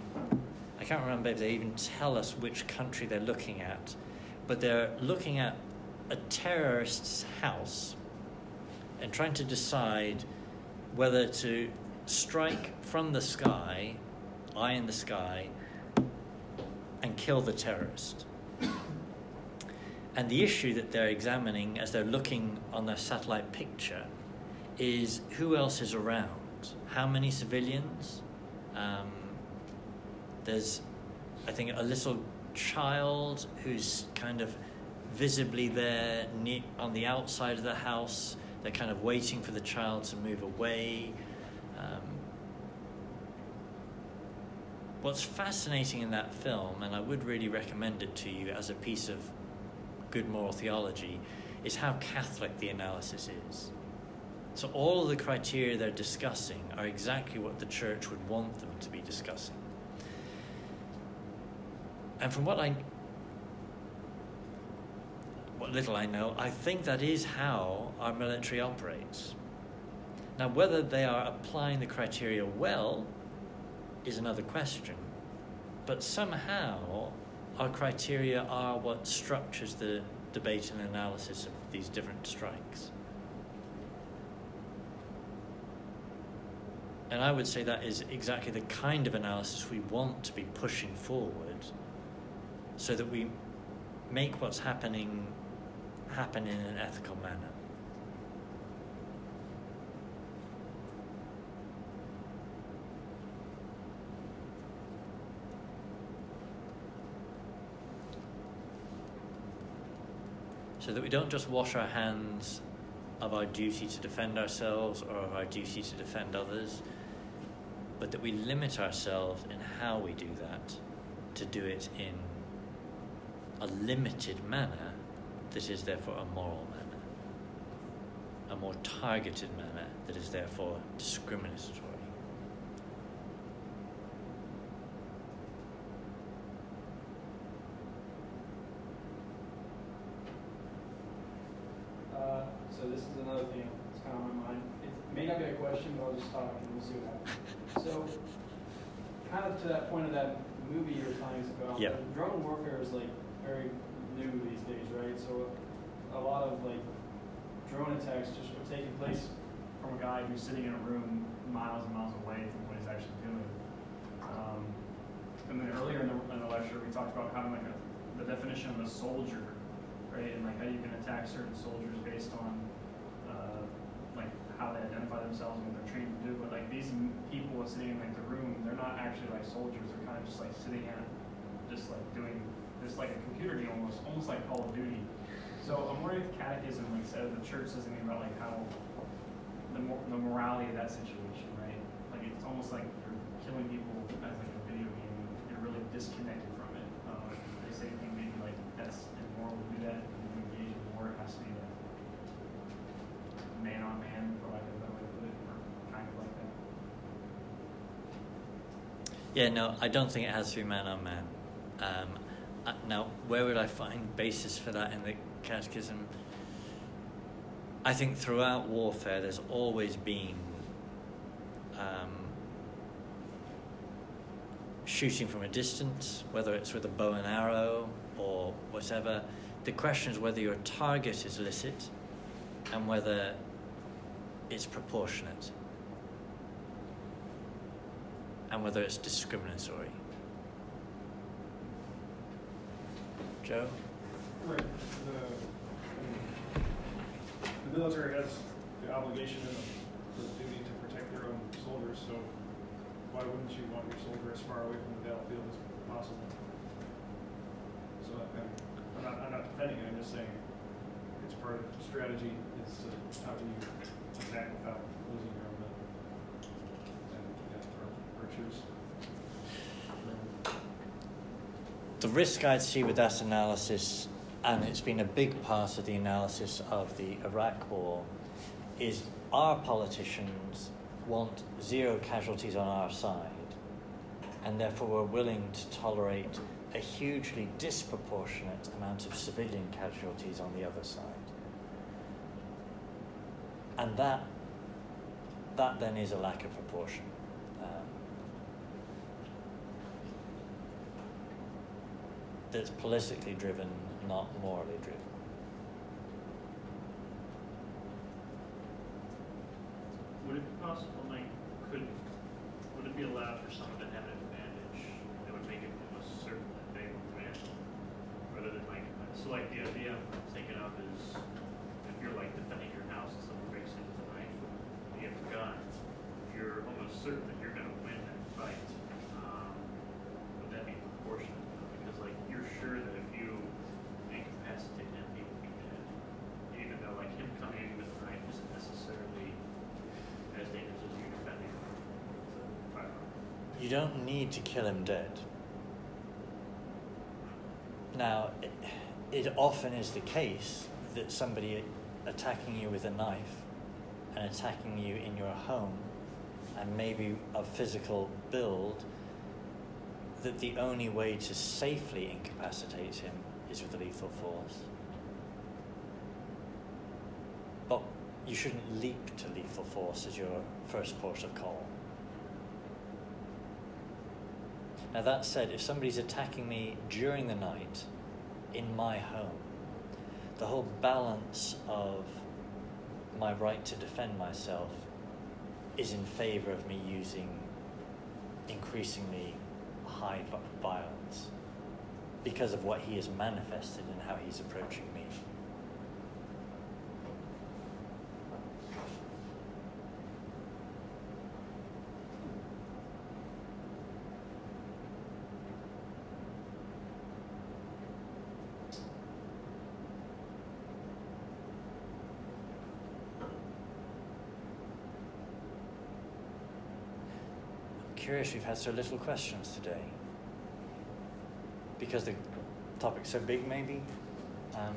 I can't remember if they even tell us which country they're looking at, but they're looking at a terrorist's house and trying to decide whether to strike from the sky, eye in the sky, and kill the terrorist. And the issue that they're examining as they're looking on their satellite picture is who else is around? How many civilians? Um, there's, I think, a little child who's kind of visibly there on the outside of the house. They're kind of waiting for the child to move away. Um, what's fascinating in that film, and I would really recommend it to you as a piece of good moral theology, is how Catholic the analysis is. So, all of the criteria they're discussing are exactly what the church would want them to be discussing. And from what I what little I know, I think that is how our military operates. Now, whether they are applying the criteria well is another question, but somehow our criteria are what structures the debate and analysis of these different strikes. And I would say that is exactly the kind of analysis we want to be pushing forward so that we make what's happening happen in an ethical manner. So that we don't just wash our hands of our duty to defend ourselves or of our duty to defend others, but that we limit ourselves in how we do that to do it in a limited manner that is therefore a moral manner, a more targeted manner that is therefore discriminatory. Uh, so this is another thing that's kind of on my mind. It may not be a question, but I'll just talk and we'll see what happens. So, kind of to that point of that movie you were telling us about, Yeah. drone warfare is like very new these days, right? So, a lot of like drone attacks just are taking place from a guy who's sitting in a room miles and miles away from what he's actually doing. Um, and then earlier in the, in the lecture, we talked about kind of like a, the definition of a soldier, right? And like how you can attack certain soldiers based on uh, like how they identify themselves and what they're trained to do. But like these people sitting in like the room, they're not actually like soldiers. They're kind of just like sitting at, just like doing just like a computer game almost, almost like Call of Duty. So I'm wondering if Catechism like said the church says anything about like how the mor- the morality of that situation, right? Like it's almost like you're killing people as like a video game. You're really disconnected from it. Um, same thing, maybe like that's immoral to do that, and if you engage in war, it has to be a man on man, for lack of a better way to put it, or kind of like that. Yeah, no, I don't think it has to be man on man. Um, uh, now, where would I find basis for that in the Catechism? I think throughout warfare, there's always been um, shooting from a distance, whether it's with a bow and arrow or whatever. The question is whether your target is licit and whether it's proportionate and whether it's discriminatory. Joe? Right, the, the military has the obligation and the duty to protect their own soldiers, so why wouldn't you want your soldier as far away from the battlefield as possible? So, I'm not, I'm not defending it, I'm just saying, it's part of the strategy, is to, how do you attack without losing your own men? And, yeah, The risk I'd see with that analysis, and it's been a big part of the analysis of the Iraq War, is our politicians want zero casualties on our side, and therefore we're willing to tolerate a hugely disproportionate amount of civilian casualties on the other side. And that, that then is a lack of proportion. That's politically driven, not morally driven. Would it be possible, like, could, would it be allowed for someone to have an advantage that would make it almost certain that they would win? Rather than like, so like the idea I'm thinking of is if you're like defending your house and someone breaks into the knife, you have a gun, you're almost certain that you're gonna win that fight. Um, would that be proportionate? Because like, you're sure that if you incapacitate him, he will be dead. Even though like him coming in with a knife isn't necessarily as dangerous as you defending him with a firearm. You don't need to kill him dead. Now, it, it often is the case that somebody attacking you with a knife and attacking you in your home and maybe a physical build, that the only way to safely incapacitate him is with lethal force. But you shouldn't leap to lethal force as your first port of call. Now, that said, if somebody's attacking me during the night in my home, the whole balance of my right to defend myself is in favor of me using increasingly high violence because of what he has manifested and how he's approaching me. I'm curious we've had so little questions today. Because the topic's so big, maybe? Um,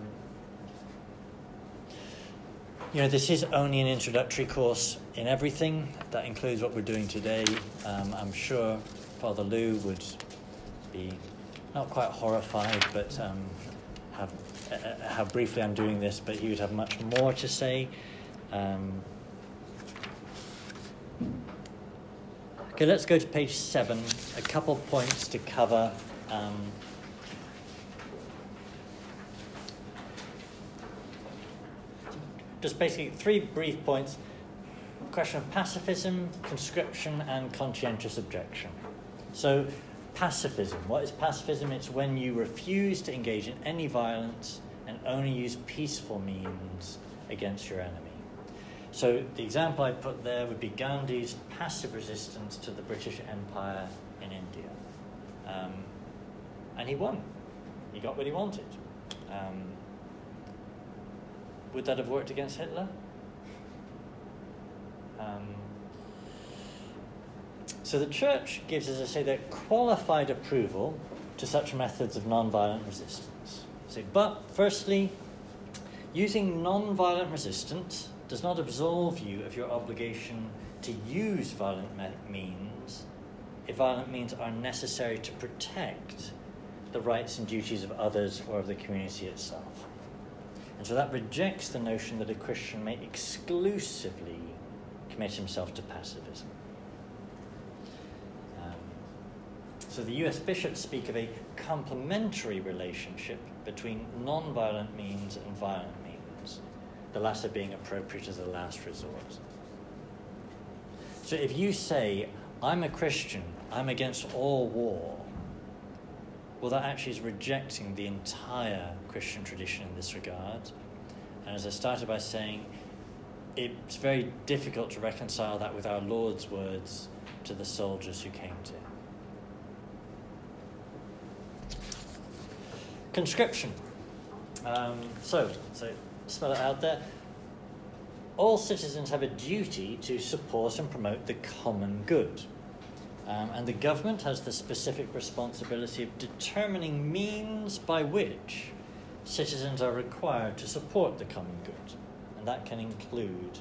you know, this is only an introductory course in everything. That includes what we're doing today. Um, I'm sure Father Lou would be not quite horrified, but um, have, uh, uh, how briefly I'm doing this, but he would have much more to say. Um, Okay, let's go to page seven. A couple points to cover. Um, just basically three brief points. Question of pacifism, conscription, and conscientious objection. So, pacifism. What is pacifism? It's when you refuse to engage in any violence and only use peaceful means against your enemy. So the example I put there would be Gandhi's passive resistance to the British Empire in India. Um, and he won. He got what he wanted. Um, would that have worked against Hitler? Um, so the church gives, as I say, that qualified approval to such methods of non-violent resistance. So, but firstly, using non-violent resistance does not absolve you of your obligation to use violent me- means if violent means are necessary to protect the rights and duties of others or of the community itself. And so that rejects the notion that a Christian may exclusively commit himself to pacifism. Um, so the US bishops speak of a complementary relationship between non violent means and violent the latter being appropriate as a last resort. So if you say, I'm a Christian, I'm against all war, well, that actually is rejecting the entire Christian tradition in this regard. And as I started by saying, it's very difficult to reconcile that with our Lord's words to the soldiers who came to him. Conscription. Um, so, so spell it out there. All citizens have a duty to support and promote the common good. Um, and the government has the specific responsibility of determining means by which citizens are required to support the common good. And that can include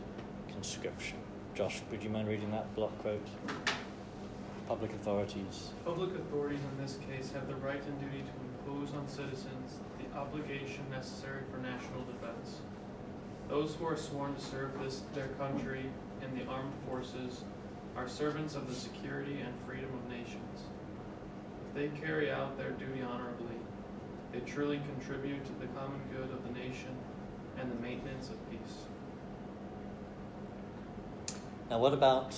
conscription. Josh, would you mind reading that block quote? Public authorities. Public authorities in this case have the right and duty to impose on citizens obligation necessary for national defense. Those who are sworn to serve this, their country in the armed forces are servants of the security and freedom of nations. If they carry out their duty honorably, they truly contribute to the common good of the nation and the maintenance of peace. Now, what about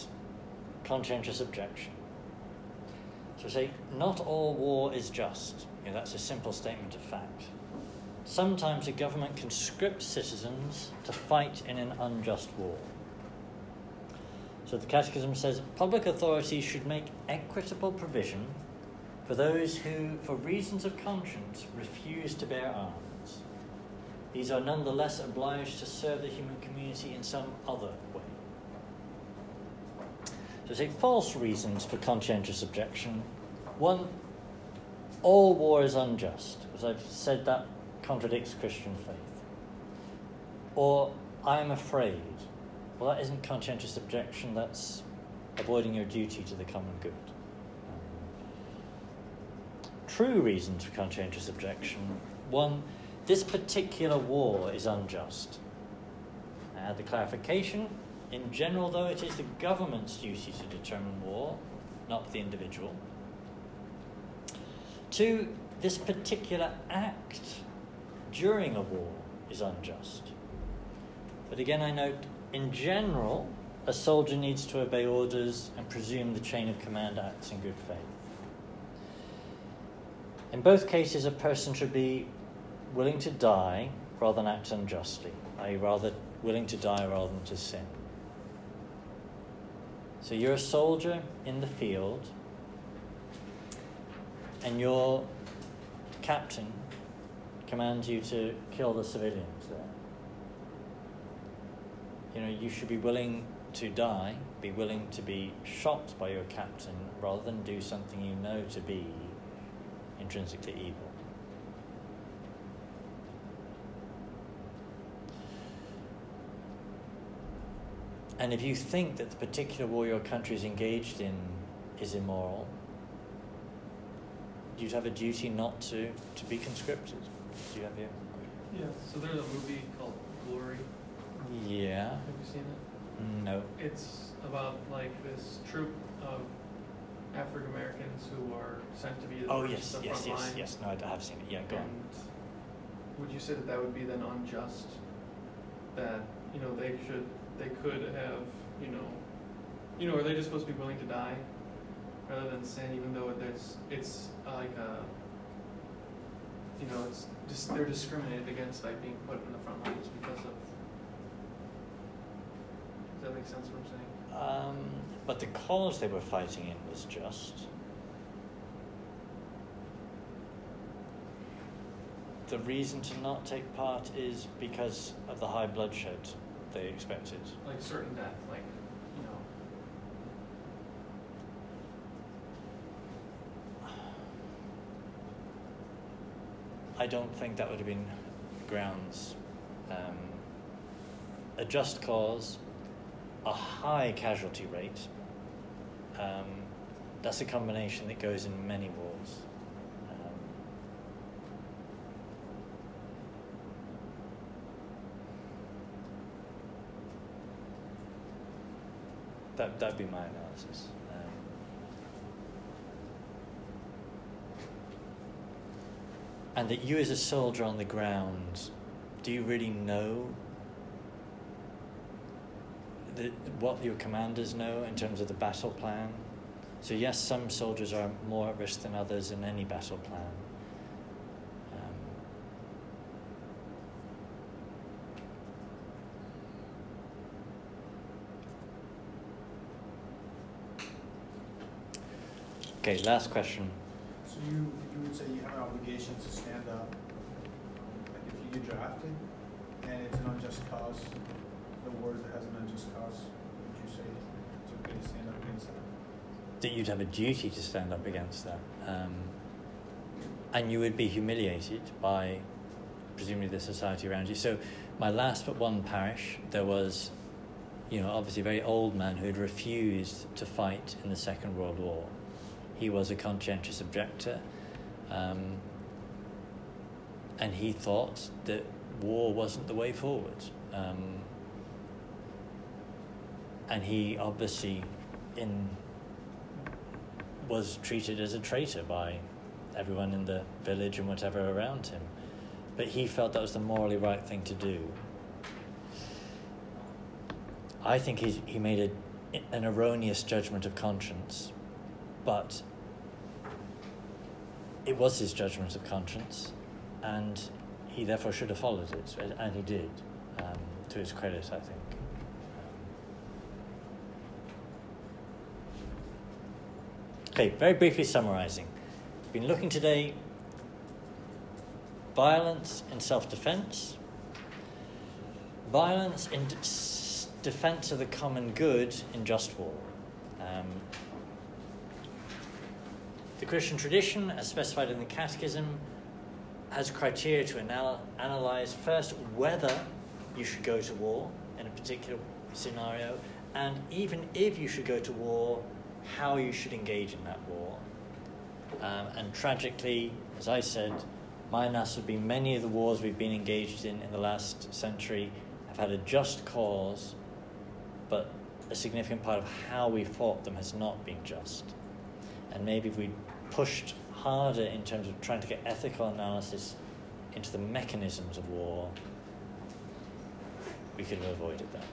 conscientious objection? So, say, not all war is just. You know, that's a simple statement of fact. Sometimes a government conscripts citizens to fight in an unjust war. So the Catechism says public authorities should make equitable provision for those who, for reasons of conscience, refuse to bear arms. These are nonetheless obliged to serve the human community in some other way. So take false reasons for conscientious objection. One, all war is unjust. As I've said, that contradicts Christian faith. Or, I am afraid. Well, that isn't conscientious objection, that's avoiding your duty to the common good. True reasons for conscientious objection. One, this particular war is unjust. Add the clarification. In general, though, it is the government's duty to determine war, not the individual. Two, this particular act during a war is unjust. But again, I note, in general, a soldier needs to obey orders and presume the chain of command acts in good faith. In both cases, a person should be willing to die rather than act unjustly, i.e., rather willing to die rather than to sin. So you're a soldier in the field, and your captain commands you to kill the civilians there. You know, you should be willing to die, be willing to be shot by your captain, rather than do something you know to be intrinsically evil. And if you think that the particular war your country is engaged in is immoral, you'd have a duty not to, to be conscripted. Do you have your. Yeah. So there's a movie called Glory. Yeah. Have you seen it? No. It's about like this troop of African Americans who are sent to be the, Oh, yes, the yes, yes, line. yes. No, I have seen it. Yeah, go on. And would you say that that would be then unjust? That you know they should they could have you know you know are they just supposed to be willing to die rather than sin even though there's it's uh, like a you know it's just they're discriminated against by being put in the front lines because of does that make sense what I'm saying? Um, but the cause they were fighting in was just. The reason to not take part is because of the high bloodshed they expected. Like certain death, like you know I don't think that would have been grounds. Um, a just cause, a high casualty rate. Um, that's a combination that goes in many wars. Um, that that'd be my analysis. Um, and that you, as a soldier on the ground, do you really know the, what your commanders know in terms of the battle plan? So yes, some soldiers are more at risk than others in any battle plan. Um, okay, last question. So you, would say you have an obligation to stand up, like if you get drafted and it's an unjust cause, the war that has an unjust cause, would you say it's okay to stand up against that? that you'd have a duty to stand up against that. Um, and you would be humiliated by presumably the society around you. So, my last but one parish, there was, you know, obviously a very old man who had refused to fight in the Second World War. He was a conscientious objector, um, and he thought that war wasn't the way forward. Um, and he obviously, in was treated as a traitor by everyone in the village and whatever around him. But he felt that was the morally right thing to do. I think he, he made a, an erroneous judgment of conscience, but it was his judgment of conscience, and he therefore should have followed it, and he did, um, to his credit, I think. Okay, very briefly summarizing. We've been looking today violence in self defense, violence in defense of the common good in just war. Um, the Christian tradition, as specified in the Catechism, has criteria to anal- analyze first whether you should go to war in a particular scenario, and even if you should go to war, how you should engage in that war. Um, and tragically, as I said, my analysis would be many of the wars we've been engaged in in the last century have had a just cause, but a significant part of how we fought them has not been just. And maybe if we pushed harder in terms of trying to get ethical analysis into the mechanisms of war, we could have avoided that.